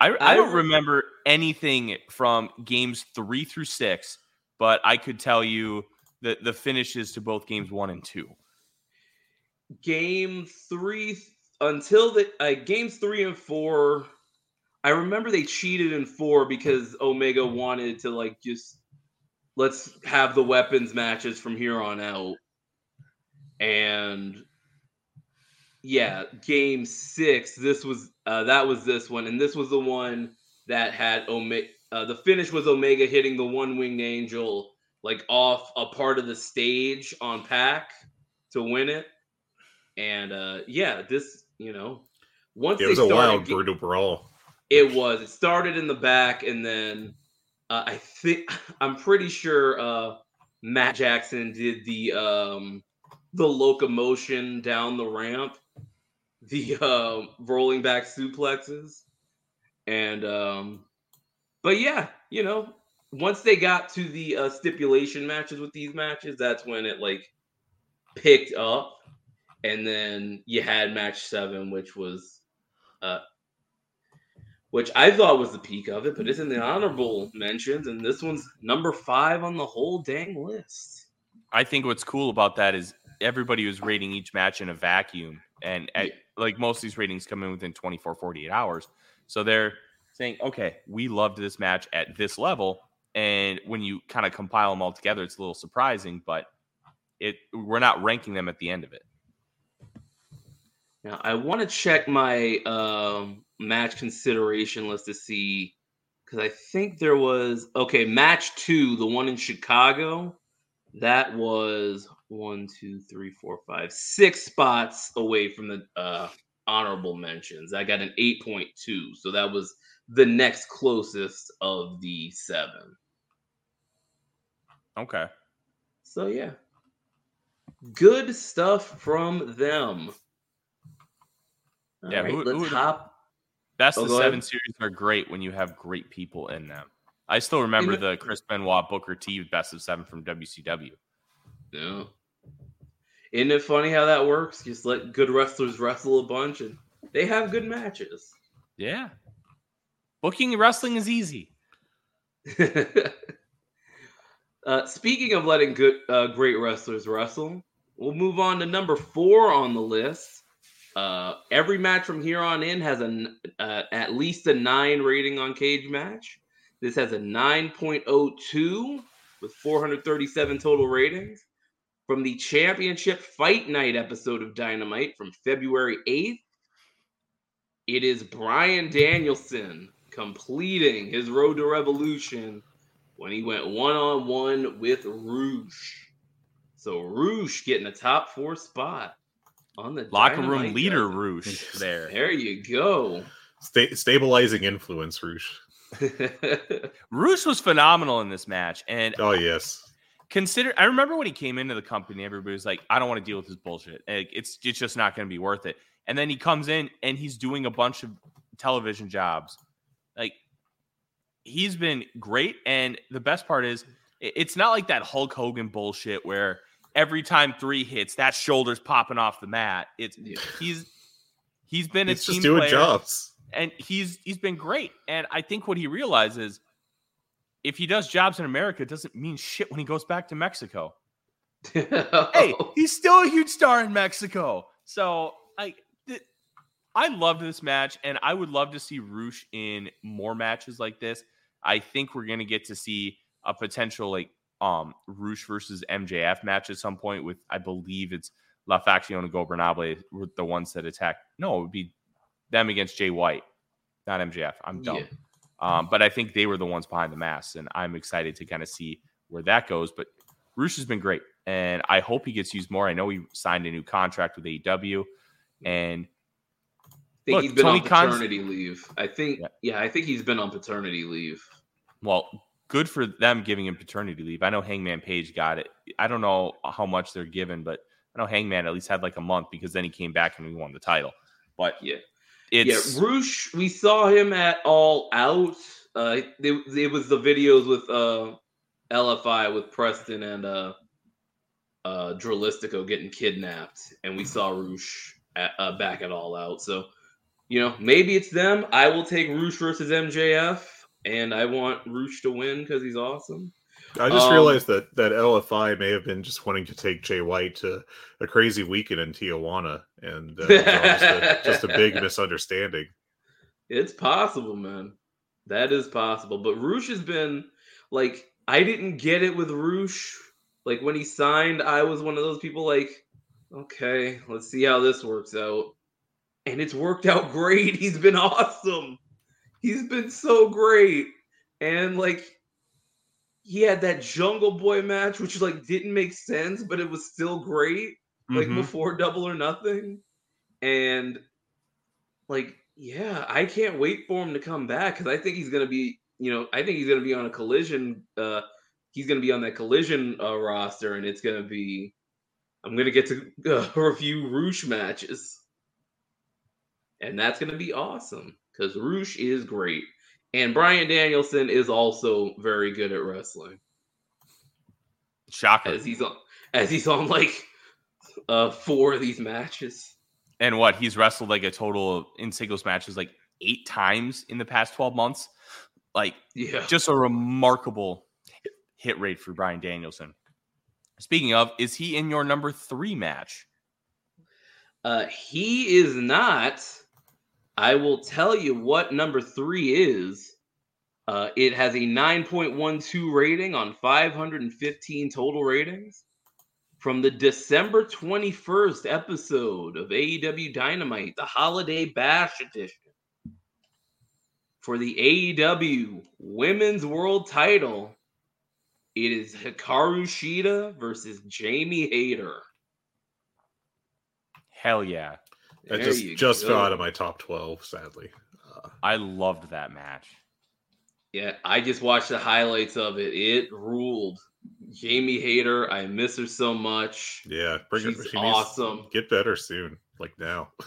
Speaker 3: I, I don't remember anything from games three through six, but I could tell you the the finishes to both games one and two.
Speaker 5: Game three until the uh, games three and four I remember they cheated in four because Omega wanted to like just let's have the weapons matches from here on out. And yeah, game six, this was uh that was this one, and this was the one that had Omega uh, the finish was Omega hitting the one winged angel like off a part of the stage on Pac to win it. And uh yeah, this, you know, once
Speaker 4: It was a wild, brutal brawl.
Speaker 5: It was. It started in the back, and then uh, I think I'm pretty sure uh, Matt Jackson did the um, the locomotion down the ramp, the uh, rolling back suplexes, and um, but yeah, you know, once they got to the uh, stipulation matches with these matches, that's when it like picked up, and then you had match seven, which was uh, which I thought was the peak of it, but it's in the honorable mentions, and this one's number five on the whole dang list.
Speaker 3: I think what's cool about that is everybody was rating each match in a vacuum. And at, like most of these ratings come in within 24, 48 hours. So they're saying, okay, we loved this match at this level. And when you kind of compile them all together, it's a little surprising, but it we're not ranking them at the end of it.
Speaker 5: Now I want to check my um, match consideration list to see because I think there was okay match two, the one in Chicago, that was one, two, three, four, five, six spots away from the uh, honorable mentions. I got an eight point two, so that was the next closest of the seven.
Speaker 3: Okay.
Speaker 5: So yeah, good stuff from them. All
Speaker 3: Yeah,
Speaker 5: right,
Speaker 3: who- who
Speaker 5: let's
Speaker 3: would've-
Speaker 5: hop.
Speaker 3: Best
Speaker 5: Oh,
Speaker 3: of
Speaker 5: ahead.
Speaker 3: seven series are great when you have great people in them. I still remember
Speaker 5: the-
Speaker 3: the Chris Benoit Booker T best of seven from WCW.
Speaker 5: Yeah. Isn't it funny how that works? Just let good wrestlers wrestle a bunch and they have good matches.
Speaker 3: Yeah. Booking wrestling is easy.
Speaker 5: uh, speaking of letting good, uh, great wrestlers wrestle, we'll move on to number four on the list. Uh, every match from here on in has an uh, at least a nine rating on Cagematch. This has a 9.02 with 437 total ratings from the Championship Fight Night episode of Dynamite from February 8th. It is Bryan Danielson completing his road to revolution when he went one on one with Rush. So Rush getting a top four spot on the
Speaker 3: Locker room leader
Speaker 5: dozen.
Speaker 3: Rush there.
Speaker 5: There you go.
Speaker 4: Sta- stabilizing influence, Rush.
Speaker 3: Rush was phenomenal in this match. And
Speaker 4: Oh yes.
Speaker 3: consider I remember when he came into the company, everybody was like, I don't want to deal with this bullshit. Like, It's it's just not going to be worth it. And then he comes in and he's doing a bunch of television jobs. Like he's been great. And the best part is it's not like that Hulk Hogan bullshit where every time three hits, that shoulder's popping off the mat. It's
Speaker 5: Yeah.
Speaker 3: he's he's been
Speaker 4: It's
Speaker 3: a team
Speaker 4: just doing
Speaker 3: player
Speaker 4: jobs.
Speaker 3: and he's he's been great. And I think what he realizes, if he does jobs in America, it doesn't mean shit when he goes back to Mexico. Hey, he's still a huge star in Mexico. So I th- I loved this match, and I would love to see Rush in more matches like this. I think we're gonna get to see a potential like um Rush versus MJF match at some point with I believe it's La Facción Gobernable were the ones that attack. No, it would be them against Jay White, not MJF. I'm dumb.
Speaker 5: Yeah.
Speaker 3: Um, but I think they were the ones behind the masks, and I'm excited to kind of see where that goes. But Rush has been great, and I hope he gets used more. I know he signed a new contract with AEW, and
Speaker 5: I think
Speaker 3: Look,
Speaker 5: he's been
Speaker 3: Tony
Speaker 5: on
Speaker 3: Khan's-
Speaker 5: paternity leave. I think,
Speaker 3: Yeah.
Speaker 5: yeah. I think he's been on paternity leave.
Speaker 3: well, good for them giving him paternity leave. I know Hangman Page got it. I don't know how much they're given, but I know Hangman at least had like a month because then he came back and we won the title. But
Speaker 5: Yeah.
Speaker 3: it's
Speaker 5: yeah, Rush, we saw him at All Out. Uh, it, it was the videos with uh, LFI with Preston and uh, uh, Dralístico getting kidnapped, and we saw Rush at, uh, back at All Out. So, you know, maybe it's them. I will take Rush versus MJF, and I want Rush to win because he's awesome.
Speaker 4: I just
Speaker 5: Um,
Speaker 4: realized that that LFI may have been just wanting to take Jay White to a crazy weekend in Tijuana, and uh, it was all just, a, just a big misunderstanding.
Speaker 5: It's possible, man. That is possible. But Rush has been like I didn't get it with Rush. Like when he signed, I was one of those people like, okay, let's see how this works out. And it's worked out great. He's been awesome. He's been so great. And like he had that Jungle Boy match, which like didn't make sense, but it was still great. Like
Speaker 3: Mhm.
Speaker 5: before Double or Nothing. And like, yeah, I can't wait for him to come back because I think he's gonna be, you know, I think he's gonna be on a collision. Uh, he's gonna be on that collision uh, roster, and it's gonna be. I'm gonna get to uh, review Rush matches, and that's gonna be awesome because Rush is great, and Bryan Danielson is also very good at wrestling
Speaker 3: Shocker.
Speaker 5: as he's on as he's on like uh four of these matches.
Speaker 3: And what? He's wrestled like a total of in singles matches like eight times in the past 12 months. Like
Speaker 5: Yeah.
Speaker 3: just a remarkable hit- hit rate for Bryan Danielson. Speaking of, is he in your number three match?
Speaker 5: Uh, he is not. I will tell you what number three is. Uh, it has a 9.12 rating on 515 total ratings from the December 21st episode of AEW Dynamite, the Holiday Bash Edition. For the AEW Women's World title, it is Hikaru Shida versus Jamie Hayter.
Speaker 3: Hell yeah.
Speaker 4: That
Speaker 5: There
Speaker 4: just
Speaker 5: you
Speaker 4: just fell out of my top twelve, sadly. Uh,
Speaker 3: I loved that match.
Speaker 5: Yeah, I just watched the highlights of it. It ruled. Jamie Hayter, I miss her so much.
Speaker 4: yeah, bring
Speaker 5: She's
Speaker 4: it. She
Speaker 5: awesome.
Speaker 4: get better soon, like now.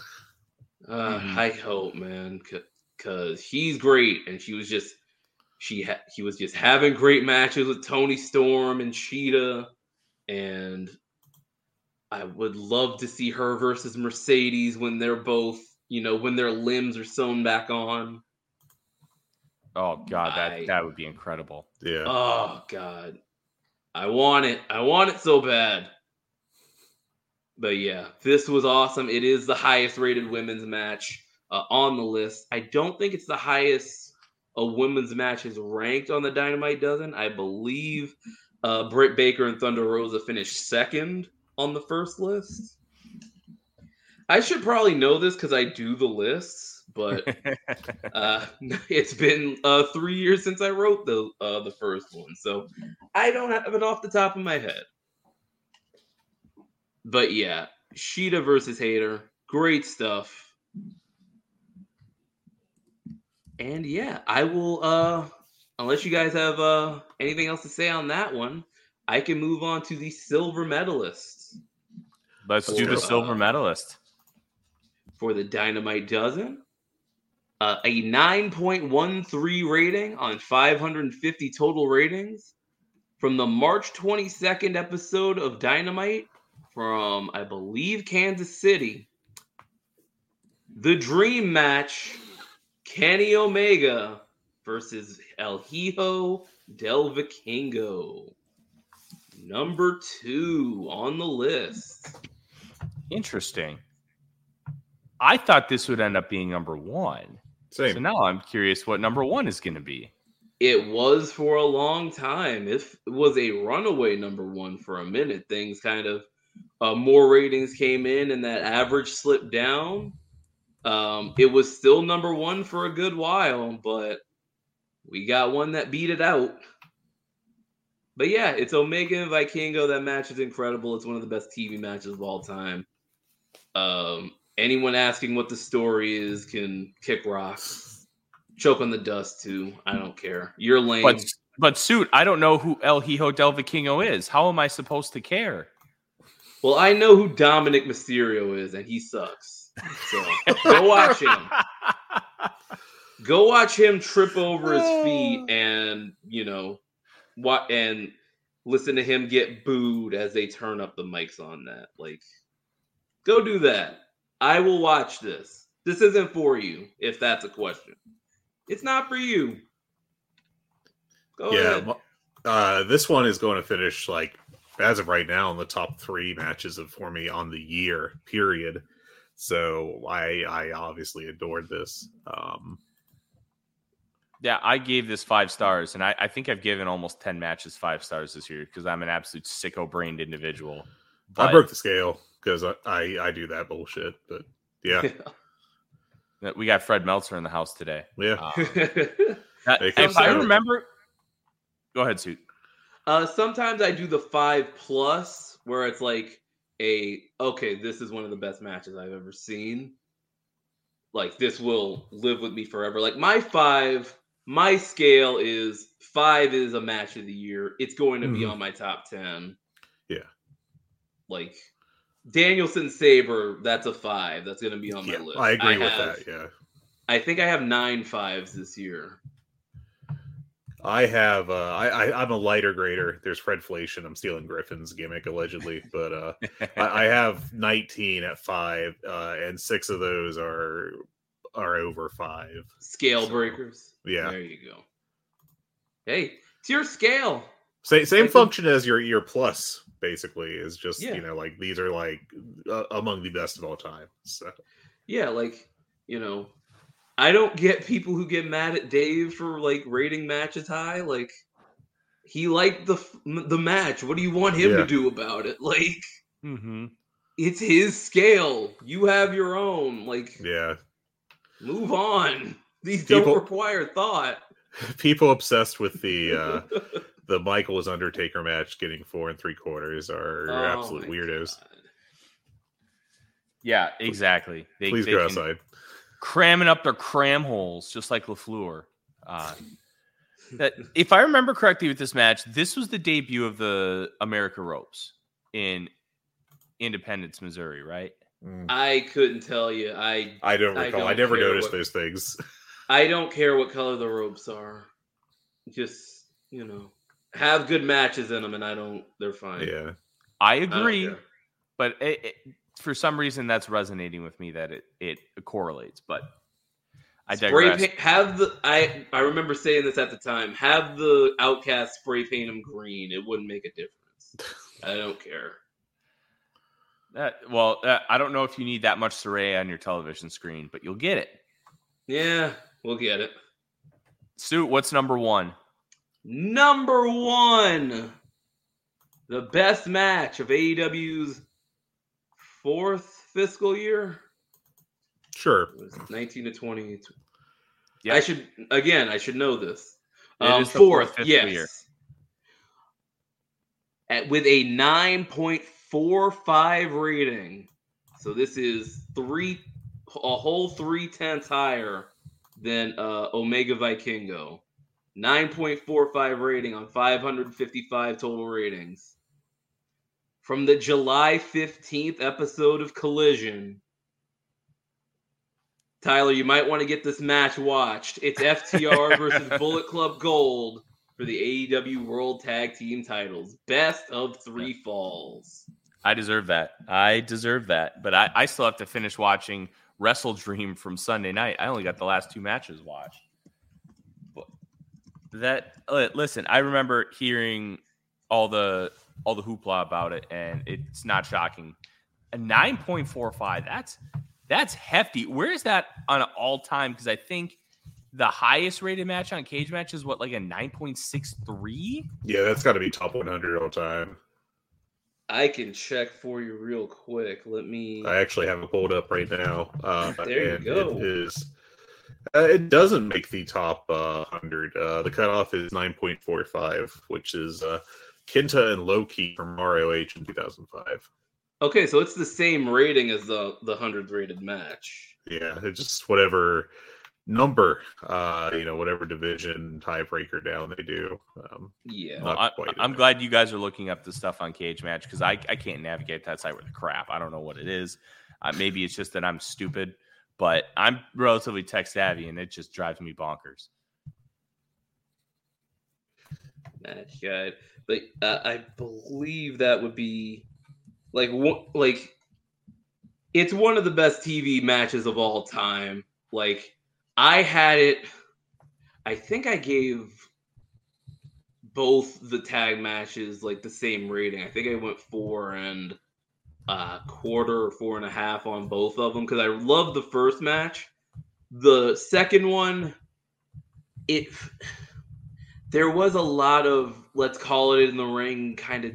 Speaker 5: Uh,
Speaker 3: Mhm.
Speaker 5: I hope, man, because she's great, and she was just she ha- she was just having great matches with Toni Storm and Shida, and I would love to see her versus Mercedes when they're both, you know, when their limbs are sewn back on.
Speaker 3: Oh god, that
Speaker 5: I-
Speaker 3: that would be incredible.
Speaker 4: Yeah,
Speaker 5: Oh God, I want it. I want it so bad. But yeah, this was awesome. It is the highest rated women's match uh, on the list. I don't think it's the highest a women's match is ranked on the Dynamite dozen. I believe uh, Britt Baker and Thunder Rosa finished second on the first list. I should probably know this because I do the lists, but uh, it's been uh, three years since I wrote the uh, the first one, so I don't have it off the top of my head. But yeah, Shida versus Hayter, great stuff. And yeah, I will. uh Unless you guys have uh anything else to say on that one, I can move on to the silver medalists
Speaker 3: Let's do the silver medalist.
Speaker 5: for the Dynamite Dozen. Uh, a 9.13 rating on 550 total ratings from the March 22nd episode of Dynamite from, I believe, Kansas City. The Dream Match Kenny Omega versus El Hijo del Vikingo. Number two on the list.
Speaker 3: Interesting. I thought this would end up being number one.
Speaker 4: same.
Speaker 3: So now I'm curious what number one is going to be.
Speaker 5: It was for a long time. It was a runaway number one for a minute. Things kind of uh, more ratings came in, and that average slipped down. Um, it was still number one for a good while, but we got one that beat it out. But yeah, it's Omega and Vikingo. That match is incredible. It's one of the best TV matches of all time. Um, anyone asking what the story is can kick rocks. Choke on the dust too. I don't care. You're lame.
Speaker 3: But but suit, I don't know who El Hijo del Vikingo is. How am I supposed to care?
Speaker 5: well, I know who Dominik Mysterio is, and he sucks. So go watch him. Go watch him trip over his feet, and you know, what and listen to him get booed as they turn up the mics on that. Like, go do that. I will watch this. This isn't for you, if that's a question. It's not for you. Go
Speaker 4: yeah,
Speaker 5: ahead.
Speaker 4: uh, this one is going to finish like as of right now in the top three matches of for me on the year period. So I I obviously adored this. Um,
Speaker 3: Yeah, I gave this five stars, and I, I think I've given almost ten matches five stars this year because I'm an absolute sicko brained individual.
Speaker 4: I broke the scale because I, I I do that bullshit. But yeah,
Speaker 3: we got Fred Meltzer in the house today.
Speaker 4: yeah.
Speaker 3: Uh,
Speaker 4: They
Speaker 3: if I remember, go ahead, suit.
Speaker 5: Uh, sometimes I do the five plus, where it's like a okay, this is one of the best matches I've ever seen. Like this will live with me forever. Like my five, my scale is five is a match of the year. It's going to be
Speaker 4: Mhm.
Speaker 5: on my top ten.
Speaker 4: Yeah.
Speaker 5: Like Danielson Sabre, that's a five. That's going to be on my
Speaker 4: yeah,
Speaker 5: list.
Speaker 4: I agree with
Speaker 5: have-
Speaker 4: that. Yeah.
Speaker 5: I think I have nine fives this year.
Speaker 4: I have uh I, I I'm a lighter grader. There's Fred Fredflation. I'm stealing Griffin's gimmick allegedly, but uh I, I have 19 at five, uh, and six of those are are over five.
Speaker 5: Scale breakers.
Speaker 4: Yeah,
Speaker 5: There you go. Hey, it's your scale.
Speaker 4: same same
Speaker 5: Like the-
Speaker 4: function as your your plus. Basically, is just
Speaker 5: Yeah.
Speaker 4: you know like these are like uh, among the best of all time. So
Speaker 5: Yeah, like, you know, I don't get people who get mad at Dave for like rating matches high. Like, he liked the the match. What do you want him
Speaker 4: Yeah.
Speaker 5: to do about it? Like,
Speaker 3: Mm-hmm.
Speaker 5: it's his scale. You have your own. Like,
Speaker 4: yeah,
Speaker 5: move on. These
Speaker 4: People-
Speaker 5: don't require thought.
Speaker 4: people obsessed with the uh the Michaels Undertaker match getting four and three quarters are
Speaker 5: Oh
Speaker 4: absolute weirdos.
Speaker 5: God.
Speaker 3: Yeah, exactly. They,
Speaker 4: Please
Speaker 3: they
Speaker 4: go outside.
Speaker 3: cramming up their cram holes, just like Lafleur. Uh, that, if I remember correctly, with this match, this was the debut of the America ropes in Independence, Missouri, right?
Speaker 4: Mm.
Speaker 5: I couldn't tell you. I
Speaker 4: I don't recall. I,
Speaker 5: don't
Speaker 4: never noticed
Speaker 5: what-
Speaker 4: those things.
Speaker 5: I don't care what color the ropes are. Just you know, have good matches in them, and I don't. They're fine.
Speaker 4: yeah.
Speaker 3: I
Speaker 5: I
Speaker 3: agree,
Speaker 5: care.
Speaker 3: but it, it, for some reason, that's resonating with me that it it correlates. But I
Speaker 5: spray
Speaker 3: digress.
Speaker 5: paint, have the I I remember saying this at the time. Have the Outcast spray paint them green. It wouldn't make a difference. I don't care.
Speaker 3: That, well, uh, I don't know if you need that much Saraya on your television screen, but you'll get it.
Speaker 5: Yeah, we'll get it.
Speaker 3: Stu, what's number one?
Speaker 5: Number one, the best match of AEW's fourth fiscal year.
Speaker 4: Sure.
Speaker 5: It was 19 to 20.
Speaker 3: Yeah.
Speaker 5: I should again. I should know this.
Speaker 3: It
Speaker 5: Um,
Speaker 3: is the fourth
Speaker 5: fourth,
Speaker 3: fiscal
Speaker 5: yes.
Speaker 3: year.
Speaker 5: At, with a 9.45 rating. So this is three, a whole three tenths higher than uh, Omega Vikingo. 9.45 rating on 555 total ratings. From the July 15th episode of Collision. Tyler, you might want to get this match watched. It's FTR versus Bullet Club Gold for the AEW World Tag Team titles. Best of three falls.
Speaker 3: I deserve that. I deserve that. But I, I still have to finish watching Wrestle Dream from Sunday night. I only got the last two matches watched. But that uh, listen, I remember hearing all the all the hoopla about it, and it's not shocking. A nine point four five. That's that's hefty. Where is that on all time? Because I think the highest rated match on Cagematch is what like a nine point six three.
Speaker 4: Yeah, that's got to be top 100 all time.
Speaker 5: I can check for you real quick. Let me.
Speaker 4: I actually have it pulled up right now. Uh,
Speaker 5: There you go.
Speaker 4: It is. Uh, it doesn't make the top uh, 100. Uh, the cutoff is 9.45, which is uh, KENTA and Low Ki from ROH in 2005.
Speaker 5: Okay, so it's the same rating as the the hundred rated match.
Speaker 4: Yeah, it's just whatever number, uh, you know, whatever division tiebreaker down they do. Um,
Speaker 5: Yeah.
Speaker 4: Not
Speaker 3: I, I'm
Speaker 4: there.
Speaker 3: glad you guys are looking up the stuff on Cagematch because I, I can't navigate that site with the crap. I don't know what it is. Uh, maybe it's just that I'm stupid, but I'm relatively tech savvy and it just drives me bonkers.
Speaker 5: That's good. But uh, I believe that would be like like it's one of the best TV matches of all time. Like I had it. I think I gave both the tag matches like the same rating. I think I went four and a quarter or four and a half on both of them because I love the first match. The second one, it there was a lot of let's call it in the ring kind of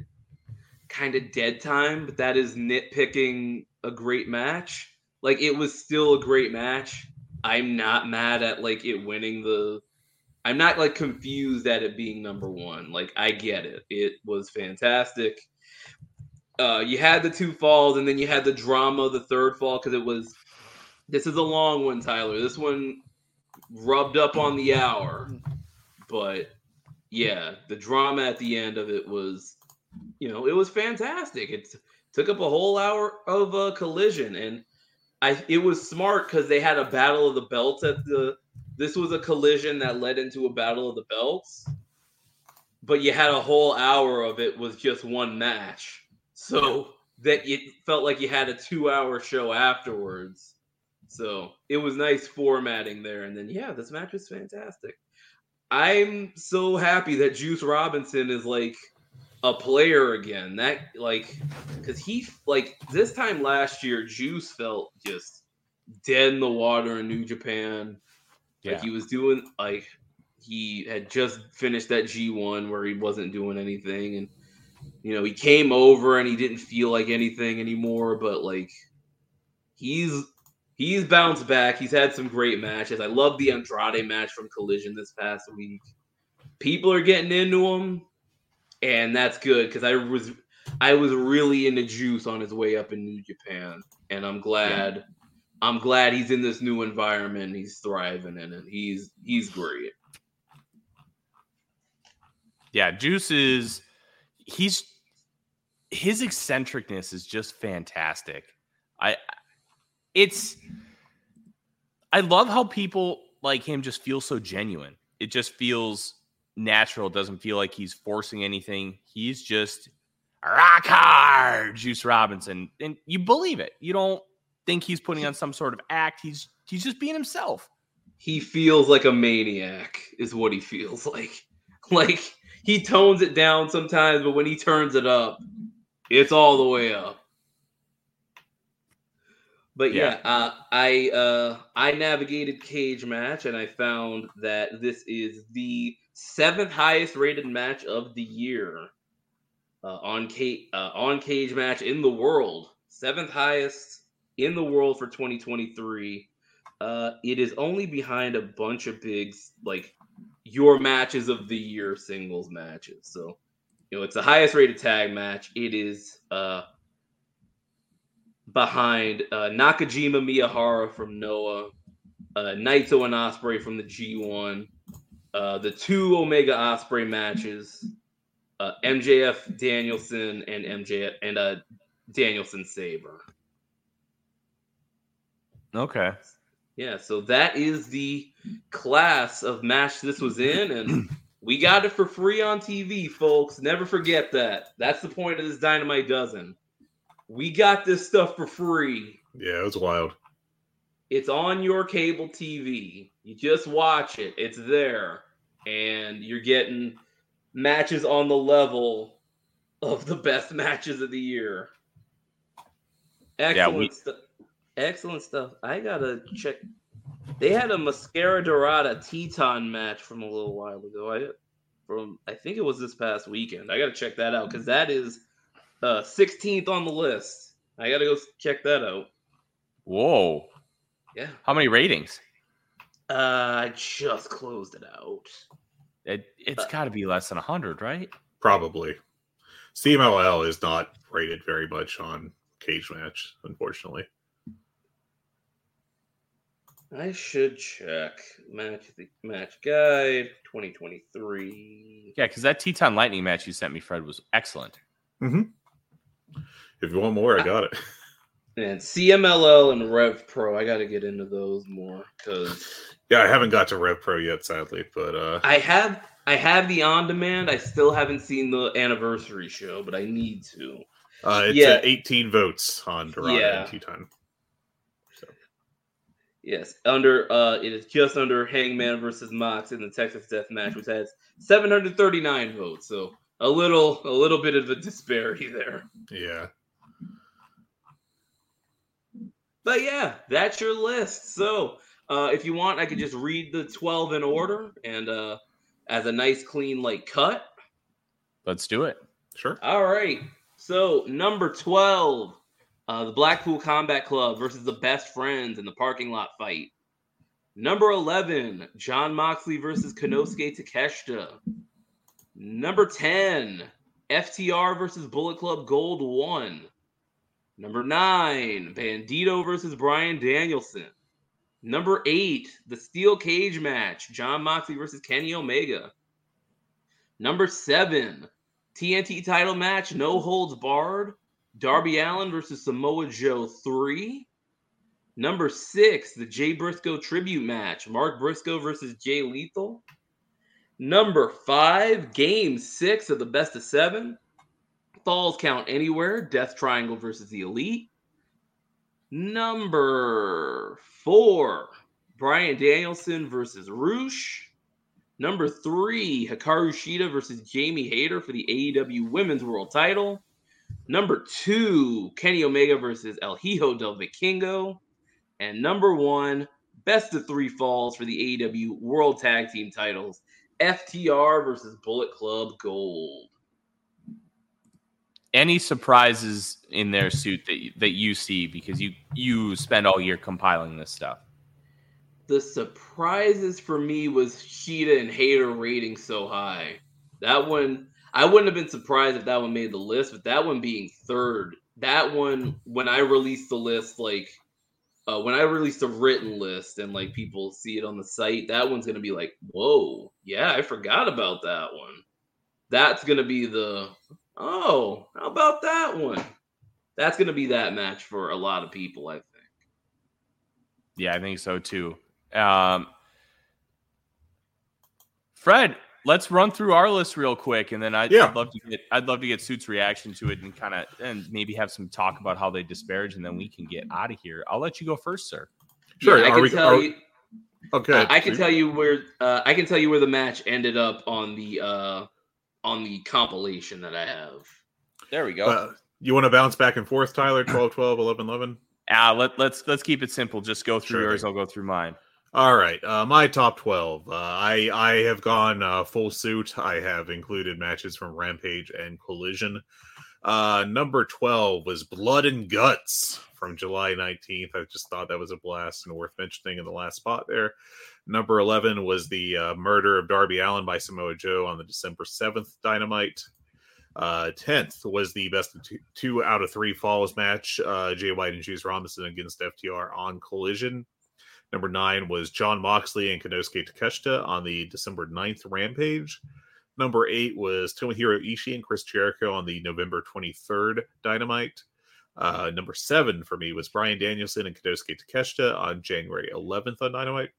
Speaker 5: kind of dead time, but that is nitpicking a great match. Like it was still a great match. I'm not mad at like it winning the I'm not like confused at it being number 1. Like I get it. It was fantastic. Uh you had the two falls and then you had the drama of the third fall cuz it was this is a long one, Tyler. This one rubbed up on the hour. But yeah, the drama at the end of it was you know, it was fantastic. It took up a whole hour of a collision, and I it was smart because they had a battle of the belts at the. This was a collision that led into a battle of the belts, but you had a whole hour of it was just one match, so that it felt like you had a two-hour show afterwards. So it was nice formatting there, and then yeah, this match was fantastic. I'm so happy that Juice Robinson is like a player again. That like because he like this time last year, Juice felt just dead in the water in New Japan.
Speaker 3: Yeah.
Speaker 5: Like he was doing like he had just finished that G1 where he wasn't doing anything and you know he came over and he didn't feel like anything anymore but like he's he's bounced back he's had some great matches i love the andrade match from collision this past week people are getting into him and that's good because I was I was really into Juice on his way up in New Japan, and I'm glad yeah. I'm glad he's in this new environment. He's thriving in it. He's he's great.
Speaker 3: Yeah, Juice is he's his eccentricness is just fantastic. I it's I love how people like him just feel so genuine. It just feels natural. It Doesn't feel like he's forcing anything. He's just rock hard, Juice Robinson, and you believe it. You don't think he's putting on some sort of act. He's he's just being himself.
Speaker 5: He feels like a maniac, is what he feels like. Like he tones it down sometimes, but when he turns it up, it's all the way up. But yeah, yeah uh, I uh, I navigated Cagematch and I found that this is the seventh highest rated match of the year uh, on cage uh, on Cagematch in the world. Seventh highest in the world for 2023. Uh, it is only behind a bunch of big like your matches of the year singles matches. So you know it's the highest rated tag match. It is uh, behind uh, Nakajima Miyahara from Noah, uh, Naito and Osprey from the G1 uh, the two Omega Osprey matches, uh, MJF Danielson and MJF and uh, Danielson Sabre.
Speaker 3: Okay.
Speaker 5: Yeah, so that is the class of match this was in, and we got it for free on TV, folks. Never forget that. That's the point of this Dynamite Dozen. We got this stuff for free.
Speaker 4: Yeah, it was wild.
Speaker 5: It's on your cable TV. You just watch it. It's there. And you're getting matches on the level of the best matches of the year. Excellent yeah, we... stuff. Excellent stuff. I gotta check. They had a Mascara Dorada Teton match from a little while ago. I from I think it was this past weekend. I gotta check that out because that is uh 16th on the list. I gotta go check that out.
Speaker 3: Whoa.
Speaker 5: Yeah.
Speaker 3: How many ratings?
Speaker 5: Uh, I just closed it out.
Speaker 3: It it's uh, got to be less than hundred, right?
Speaker 4: Probably. CMLL is not rated very much on Cagematch, unfortunately.
Speaker 5: I should check match the match guide 2023.
Speaker 3: Yeah, because that Teton Lightning match you sent me, Fred, was excellent.
Speaker 4: Mm-hmm. If you want more, I got it.
Speaker 5: And CMLL and Rev Pro, I got to get into those more because
Speaker 4: yeah, I haven't got to Rev Pro yet, sadly, but uh
Speaker 5: I have I have the on demand. I still haven't seen the anniversary show, but I need to.
Speaker 4: Uh, it's yeah. 18 votes on Dorada yeah. and Teton.
Speaker 5: So. Yes, under uh, it is just under Hangman versus Mox in the Texas Death Match, which has 739 votes. So a little, a little bit of a disparity there.
Speaker 4: Yeah.
Speaker 5: But yeah, that's your list. So Uh, if you want, I could just read the 12 in order and uh, as a nice, clean, like cut.
Speaker 3: Let's do it.
Speaker 4: Sure.
Speaker 5: All right. So, number 12, uh, the Blackpool Combat Club versus the Best Friends in the parking lot fight. Number 11, Jon Moxley versus Konosuke Takeshita. Number 10, FTR versus Bullet Club Gold 1. Number 9, Bandido versus Bryan Danielson. Number 8, the Steel Cage match, Jon Moxley versus Kenny Omega. Number 7, TNT title match, no holds barred, Darby Allin versus Samoa Joe 3. Number six, the Jay Briscoe tribute match, Mark Briscoe versus Jay Lethal. Number five, game six of the best of seven, Falls Count Anywhere, Death Triangle versus the Elite. Number four, Bryan Danielson versus Rush. Number three, Hikaru Shida versus Jamie Hayter for the AEW Women's World Title. Number two, Kenny Omega versus El Hijo del Vikingo. And number one, best of three falls for the AEW World Tag Team titles FTR versus Bullet Club Gold.
Speaker 3: Any surprises in their suit that you, that you see because you you spend all year compiling this stuff?
Speaker 5: The surprises for me was Shida and Hayter rating so high. That one, I wouldn't have been surprised if that one made the list, but that one being third, that one when I released the list, like uh, when I release a written list and like people see it on the site, that one's gonna be like, whoa, yeah, I forgot about that one. That's gonna be the oh, how about that one? That's gonna be that match for a lot of people, I think.
Speaker 3: Yeah, I think so too. Um, Fred, let's run through our list real quick, and then I'd,
Speaker 4: Yeah.
Speaker 3: I'd love to get I'd love to get Suits' reaction to it, and kind of and maybe have some talk about how they disparage, and then we can get out of here. I'll let you go first, sir.
Speaker 4: Sure.
Speaker 5: Yeah, I
Speaker 4: are
Speaker 5: can
Speaker 4: we,
Speaker 5: tell
Speaker 4: are-
Speaker 5: you.
Speaker 4: okay.
Speaker 5: Uh, I can tell you where uh, I can tell you where the match ended up on the uh, on the compilation that I have.
Speaker 3: There we go.
Speaker 4: Uh, you want to bounce back and forth, Tyler? 12, 12, 11, 11?
Speaker 3: Ah, let, let's let's keep it simple. Just go through
Speaker 4: Sure
Speaker 3: yours. I'll go through mine.
Speaker 4: All right, uh, my top twelve. Uh, I I have gone uh, full suit. I have included matches from Rampage and Collision. Uh, number twelve was Blood and Guts from July nineteenth. I just thought that was a blast and worth mentioning in the last spot there. Number eleven was the uh, murder of Darby Allin by Samoa Joe on the December seventh Dynamite. Uh, Tenth was the best two, two out of three falls match. Jay White and Juice Robinson against FTR on Collision. Number nine was Jon Moxley and Konosuke Takeshita on the December 9th Rampage. Number eight was Tomohiro Ishii and Chris Jericho on the November 23rd Dynamite. Uh, number seven for me was Bryan Danielson and Konosuke Takeshita on January 11th on Dynamite.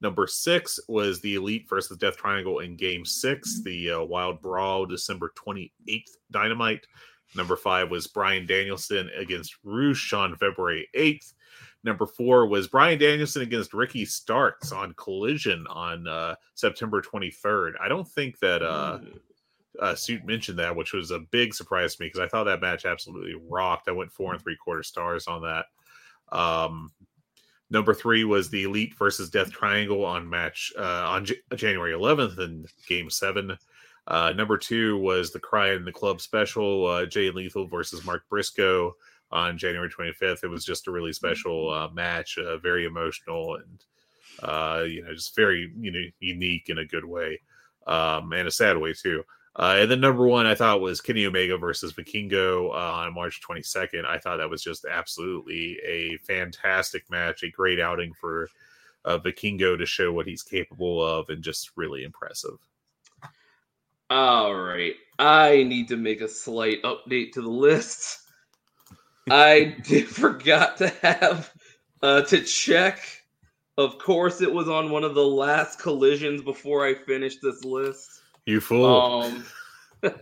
Speaker 4: Number six was the Elite versus Death Triangle in Game Six, the uh, Wild Brawl, December 28th Dynamite. Number five was Bryan Danielson against Rush on February 8th. Number four was Bryan Danielson against Ricky Starks on Collision on uh, September 23rd. I don't think that uh, uh, Suit mentioned that, which was a big surprise to me because I thought that match absolutely rocked. I went four and three quarter stars on that. Um, number three was the Elite versus Death Triangle on match uh, on J- January 11th in Game Seven. Uh, number two was the Cry in the Club special, uh, Jay Lethal versus Mark Briscoe on January 25th. It was just a really special uh, match, uh, very emotional and uh, you know just very you know unique in a good way, um, and a sad way too. Uh, and then number one, I thought was Kenny Omega versus Vikingo uh, on March 22nd. I thought that was just absolutely a fantastic match, a great outing for uh, Vikingo to show what he's capable of, and just really impressive.
Speaker 5: All right. I need to make a slight update to the list. I did forgot to have uh to check. Of course, it was on one of the last collisions before I finished this list.
Speaker 4: You fool!
Speaker 5: Um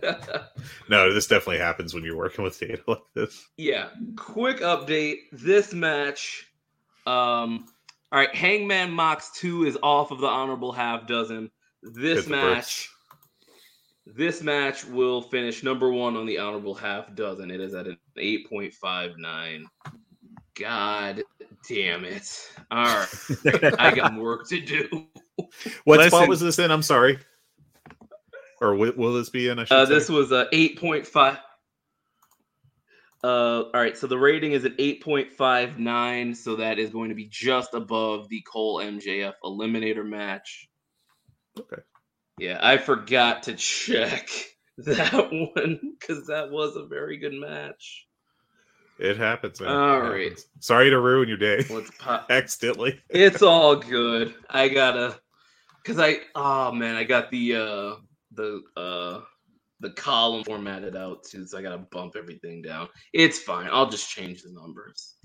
Speaker 4: no, this definitely happens when you're working with data like this.
Speaker 5: yeah, quick update. This match um all right, Hangman Mox 2 is off of the honorable half dozen. This match. This match will finish number one on the honorable half dozen. It is at an 8.59. God damn it! All right, I got work to do.
Speaker 4: What
Speaker 3: Listen.
Speaker 4: spot was this in? I'm sorry. Or will, will this be in? I should
Speaker 5: Uh,
Speaker 4: say?
Speaker 5: this was a eight point five. Uh, all right, so the rating is at eight point five nine, so that is going to be just above the Cole MJF Eliminator match.
Speaker 4: Okay.
Speaker 5: Yeah, I forgot to check that one because that was a very good match.
Speaker 4: It happens. Man.
Speaker 5: All right.
Speaker 4: happens. Sorry to ruin your day.
Speaker 5: Let's pop.
Speaker 4: Accidentally.
Speaker 5: It's all good. I gotta, cause I oh man, I got the uh the uh the column formatted out too, so I gotta bump everything down. It's fine. I'll just change the numbers.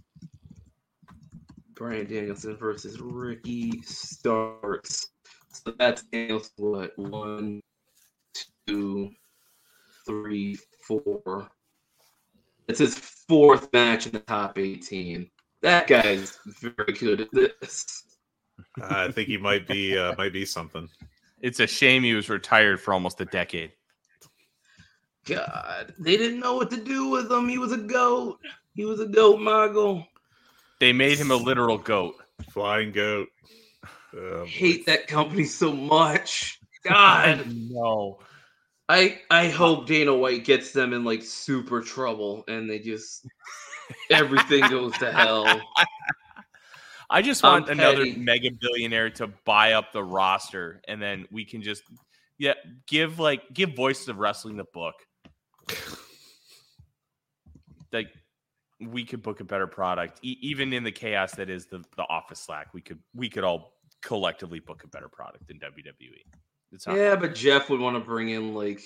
Speaker 5: Bryan Danielson versus Ricky Starks. So that's Danielson what one, two, three, four. It's his fourth match in the top 18. That guy's very good at this.
Speaker 4: I think he might be uh, might be something.
Speaker 3: It's a shame he was retired for almost a decade.
Speaker 5: God, they didn't know what to do with him. He was a goat. He was a goat mogul.
Speaker 3: They made him a literal goat.
Speaker 4: Flying goat. Oh,
Speaker 5: Hate that company so much. God,
Speaker 3: no.
Speaker 5: I I hope Dana White gets them in like super trouble and they just everything goes to hell.
Speaker 3: I just
Speaker 5: I'm
Speaker 3: want another
Speaker 5: petty.
Speaker 3: mega billionaire to buy up the roster, and then we can just yeah give like give Voices of Wrestling the book. like we could book a better product, e- even in the chaos that is the the Office Slack. We could we could all collectively book a better product than WWE. It's not
Speaker 5: Yeah, but Jeff would want to bring in like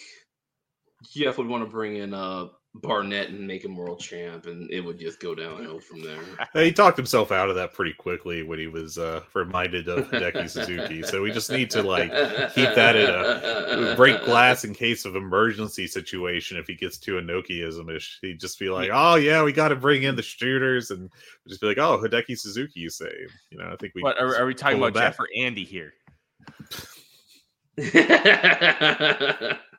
Speaker 5: Jeff would want to bring in uh Barnett and make him world champ, and it would just go downhill from there.
Speaker 4: He talked himself out of that pretty quickly when he was uh, reminded of Hideki Suzuki. So we just need to like keep that in a break glass in case of emergency situation. If he gets too Inokiism-ish, he'd just be like, "Oh yeah, we got to bring in the shooters," and just be like, "Oh, Hideki Suzuki, you say?" You know, I think we.
Speaker 3: What are, are we talking
Speaker 4: pull
Speaker 3: about,
Speaker 4: him back.
Speaker 3: Jeff or Andy here?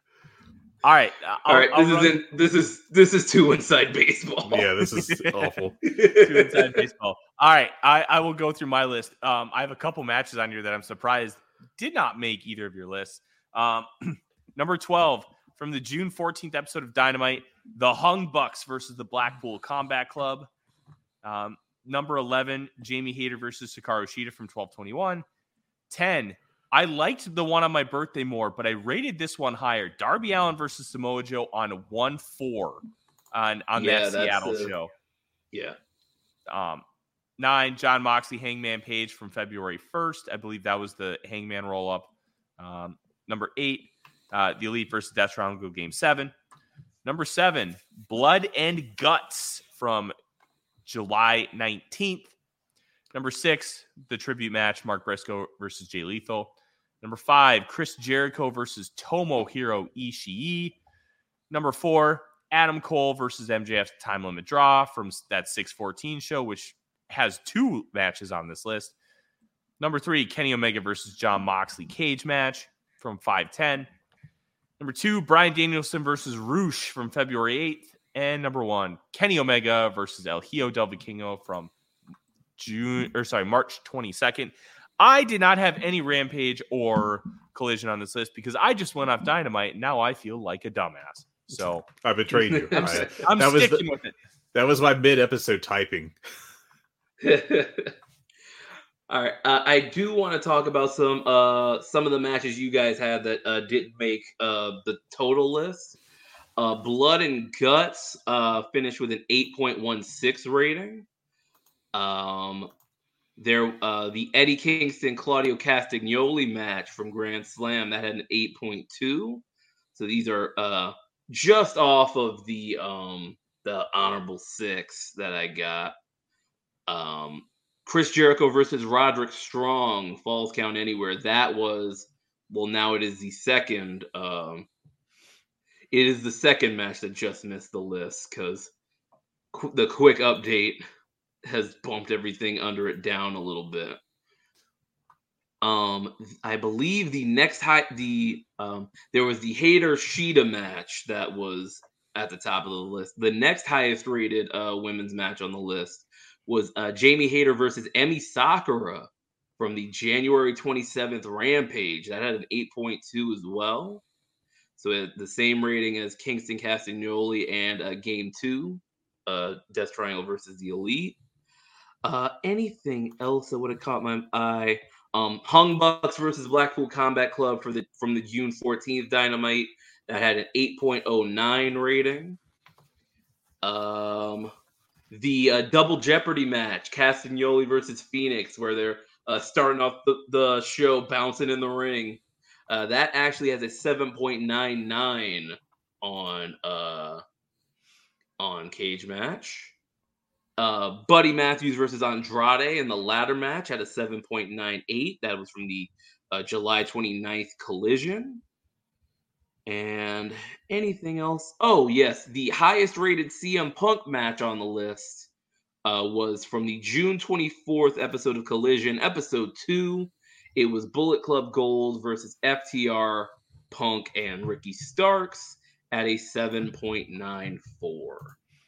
Speaker 3: All right, uh,
Speaker 5: All right,
Speaker 3: I'll-
Speaker 5: this
Speaker 3: I'll
Speaker 5: is
Speaker 3: run-
Speaker 5: in, this is this is two inside baseball.
Speaker 4: Yeah, this is awful.
Speaker 3: Two inside baseball. All right, I, I will go through my list. Um, I have a couple matches on here that I'm surprised did not make either of your lists. Um, number 12 from the June 14th episode of Dynamite, the Young Bucks versus the Blackpool Combat Club. Um, number 11, Jamie Hayter versus Hikaru Shida from 1221. 10, I liked the one on my birthday more, but I rated this one higher. Darby Allin versus Samoa Joe on 1 4 on, on
Speaker 5: Yeah,
Speaker 3: that Seattle
Speaker 5: the-
Speaker 3: show.
Speaker 5: yeah.
Speaker 3: Um, nine, Jon Moxley, Hangman Page from February 1st. I believe that was the Hangman roll up. Um, number eight, uh, the Elite versus Death Triangle Game Seven. Number seven, Blood and Guts from July 19th. Number six, the tribute match, Mark Briscoe versus Jay Lethal. Number five, Chris Jericho versus Tomohiro Ishii. Number four, Adam Cole versus MJF's time limit draw from that 614 show, which has two matches on this list. Number three, Kenny Omega versus Jon Moxley cage match from 510. Number two, Bryan Danielson versus Rush from February 8th. And number one, Kenny Omega versus El Hijo del Vikingo from June or sorry, March 22nd. I did not have any Rampage or Collision on this list because I just went off Dynamite. And now I feel like a dumbass. So
Speaker 4: I betrayed you.
Speaker 3: I'm,
Speaker 4: I-
Speaker 3: I'm
Speaker 4: that was the-
Speaker 3: sticking with it.
Speaker 4: that was my mid-episode typing.
Speaker 5: All right, uh, I do want to talk about some uh some of the matches you guys had that uh, didn't make uh the total list. Uh, Blood and Guts uh finished with an eight point one six rating. Um, there uh the Eddie Kingston Claudio Castagnoli match from Grand Slam that had an eight point two. So these are uh just off of the um the honorable six that I got. Um, Chris Jericho versus Roderick Strong, Falls Count Anywhere. That was well, now it is the second. Um, it is the second match that just missed the list because qu- the quick update has bumped everything under it down a little bit. Um, I believe the next high the um there was the Hayter Shida match that was at the top of the list. The next highest rated uh women's match on the list was uh, Jamie Hayter versus Emmy Sakura from the January 27th Rampage. That had an 8.2 as well. So the same rating as Kingston Castagnoli and uh, Game 2, uh, Death Triangle versus the Elite. Uh, anything else that would have caught my eye? Um, Young Bucks versus Blackpool Combat Club for the from the June 14th Dynamite that had an 8.09 rating. Um, the uh, double Jeopardy match, Castagnoli versus Fénix, where they're uh, starting off the, the show bouncing in the ring. Uh, that actually has a 7.99 on uh, on Cagematch. Uh, Buddy Matthews versus Andrade in the ladder match had a 7.98. That was from the uh, July 29th collision. And anything else? Oh, yes. The highest rated CM Punk match on the list uh, was from the June 24th episode of Collision, episode two. It was Bullet Club Gold versus FTR, Punk, and Ricky Starks at a 7.94.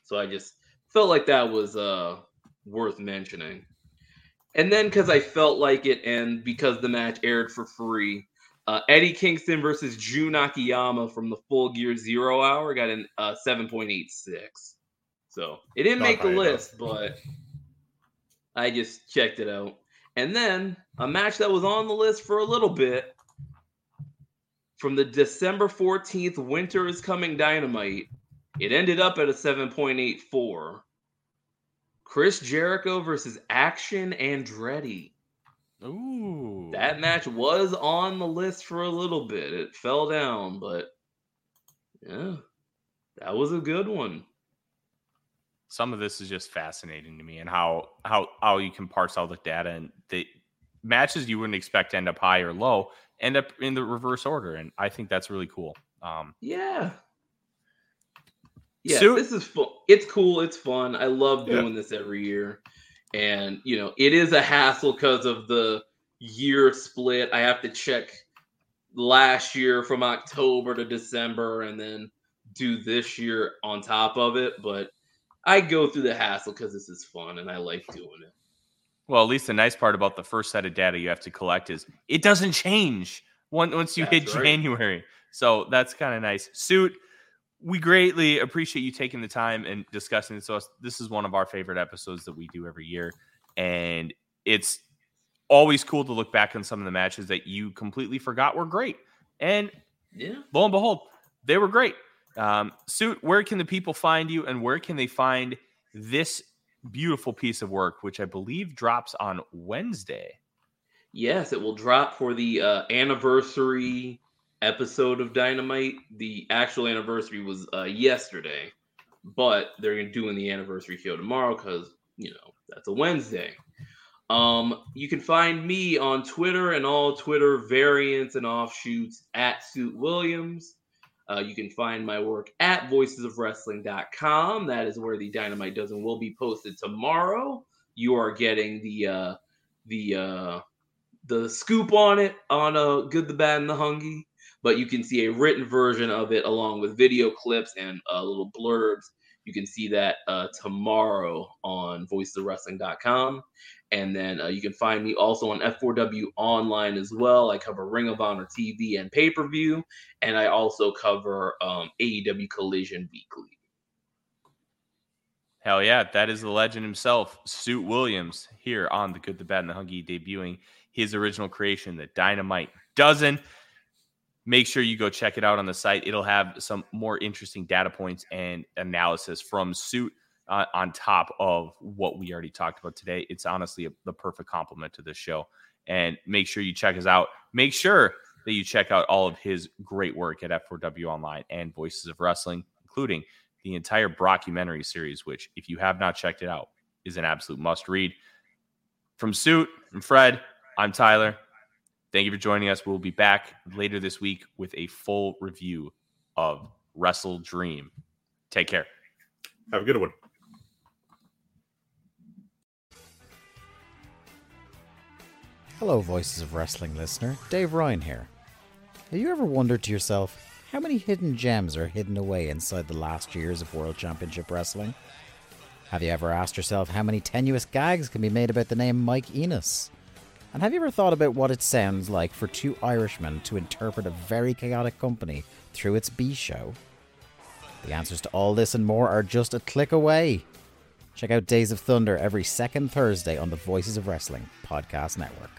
Speaker 5: So I just felt like that was uh, worth mentioning. And then because I felt like it, and because the match aired for free, uh, Eddie Kingston versus Jun Akiyama from the Full Gear Zero Hour got an uh, 7.86. So it didn't
Speaker 4: Not
Speaker 5: make the
Speaker 4: high
Speaker 5: list, but I just checked it out. And then a match that was on the list for a little bit from the December 14th Winter is Coming Dynamite. It ended up at a 7.84. Chris Jericho versus Action Andretti.
Speaker 3: Ooh.
Speaker 5: That match was on the list for a little bit. It fell down, but yeah, that was a good one.
Speaker 3: some of this is just fascinating to me and how how how you can parse all the data and the matches you wouldn't expect to end up high or low end up in the reverse order and i think that's really cool um
Speaker 5: Yeah. Yeah,
Speaker 3: So-
Speaker 5: this is fun. It's cool. It's fun. I love
Speaker 4: Yeah.
Speaker 5: doing this every year. And, you know, it is a hassle because of the year split. I have to check last year from October to December and then do this year on top of it. But I go through the hassle because this is fun and I like doing it.
Speaker 3: well at least the nice part about the first set of data you have to collect is it doesn't change once once you hit
Speaker 5: right.
Speaker 3: january so that's kind of nice suit we greatly appreciate you taking the time and discussing this. So this is one of our favorite episodes that we do every year, and it's always cool to look back on some of the matches that you completely forgot were great. And
Speaker 5: Yeah.
Speaker 3: lo and behold, they were great. Um, Suit, where can the people find you, and where can they find this beautiful piece of work, which I believe drops on Wednesday?
Speaker 5: Yes, it will drop for the uh, anniversary episode of Dynamite. The actual anniversary was uh, yesterday, but they're doing the anniversary show tomorrow because you know that's a Wednesday. Um, you can find me on Twitter and all Twitter variants and offshoots at Suit Williams. Uh, you can find my work at voicesofwrestling.com. That is where the Dynamite Dozen will be posted tomorrow. You are getting the uh, the uh, the scoop on it on a good, the bad, and the Hungee. But you can see a written version of it along with video clips and uh, little blurbs. You can see that uh, tomorrow on voicesofwrestling.com. And then uh, you can find me also on F4W online as well. I cover Ring of Honor TV and pay per view. And I also cover um, AEW Collision Weekly.
Speaker 3: Hell yeah, that is the legend himself, Suit Williams, here on the Good, the Bad, and the Hungee, debuting his original creation, the Dynamite Dozen. Make sure you go check it out on the site. It'll have some more interesting data points and analysis from Suit uh, on top of what we already talked about today. It's honestly a, the perfect complement to this show. And make sure you check us out. Make sure that you check out all of his great work at F4W Online and Voices of Wrestling, including the entire Brockumentary series, which, if you have not checked it out, is an absolute must read. From Suit and Fred, I'm Tyler. Thank you for joining us. We'll be back later this week with a full review of WrestleDream. Take care.
Speaker 4: Have a good one.
Speaker 7: Hello, Voices of Wrestling listener. Dave Ryan here. Have you ever wondered to yourself how many hidden gems are hidden away inside the last years of World Championship Wrestling? Have you ever asked yourself how many tenuous gags can be made about the name Mike Enos? And have you ever thought about what it sounds like for two Irishmen to interpret a very chaotic company through its B show? The answers to all this and more are just a click away. Check out Days of Thunder every second Thursday on the Voices of Wrestling podcast network.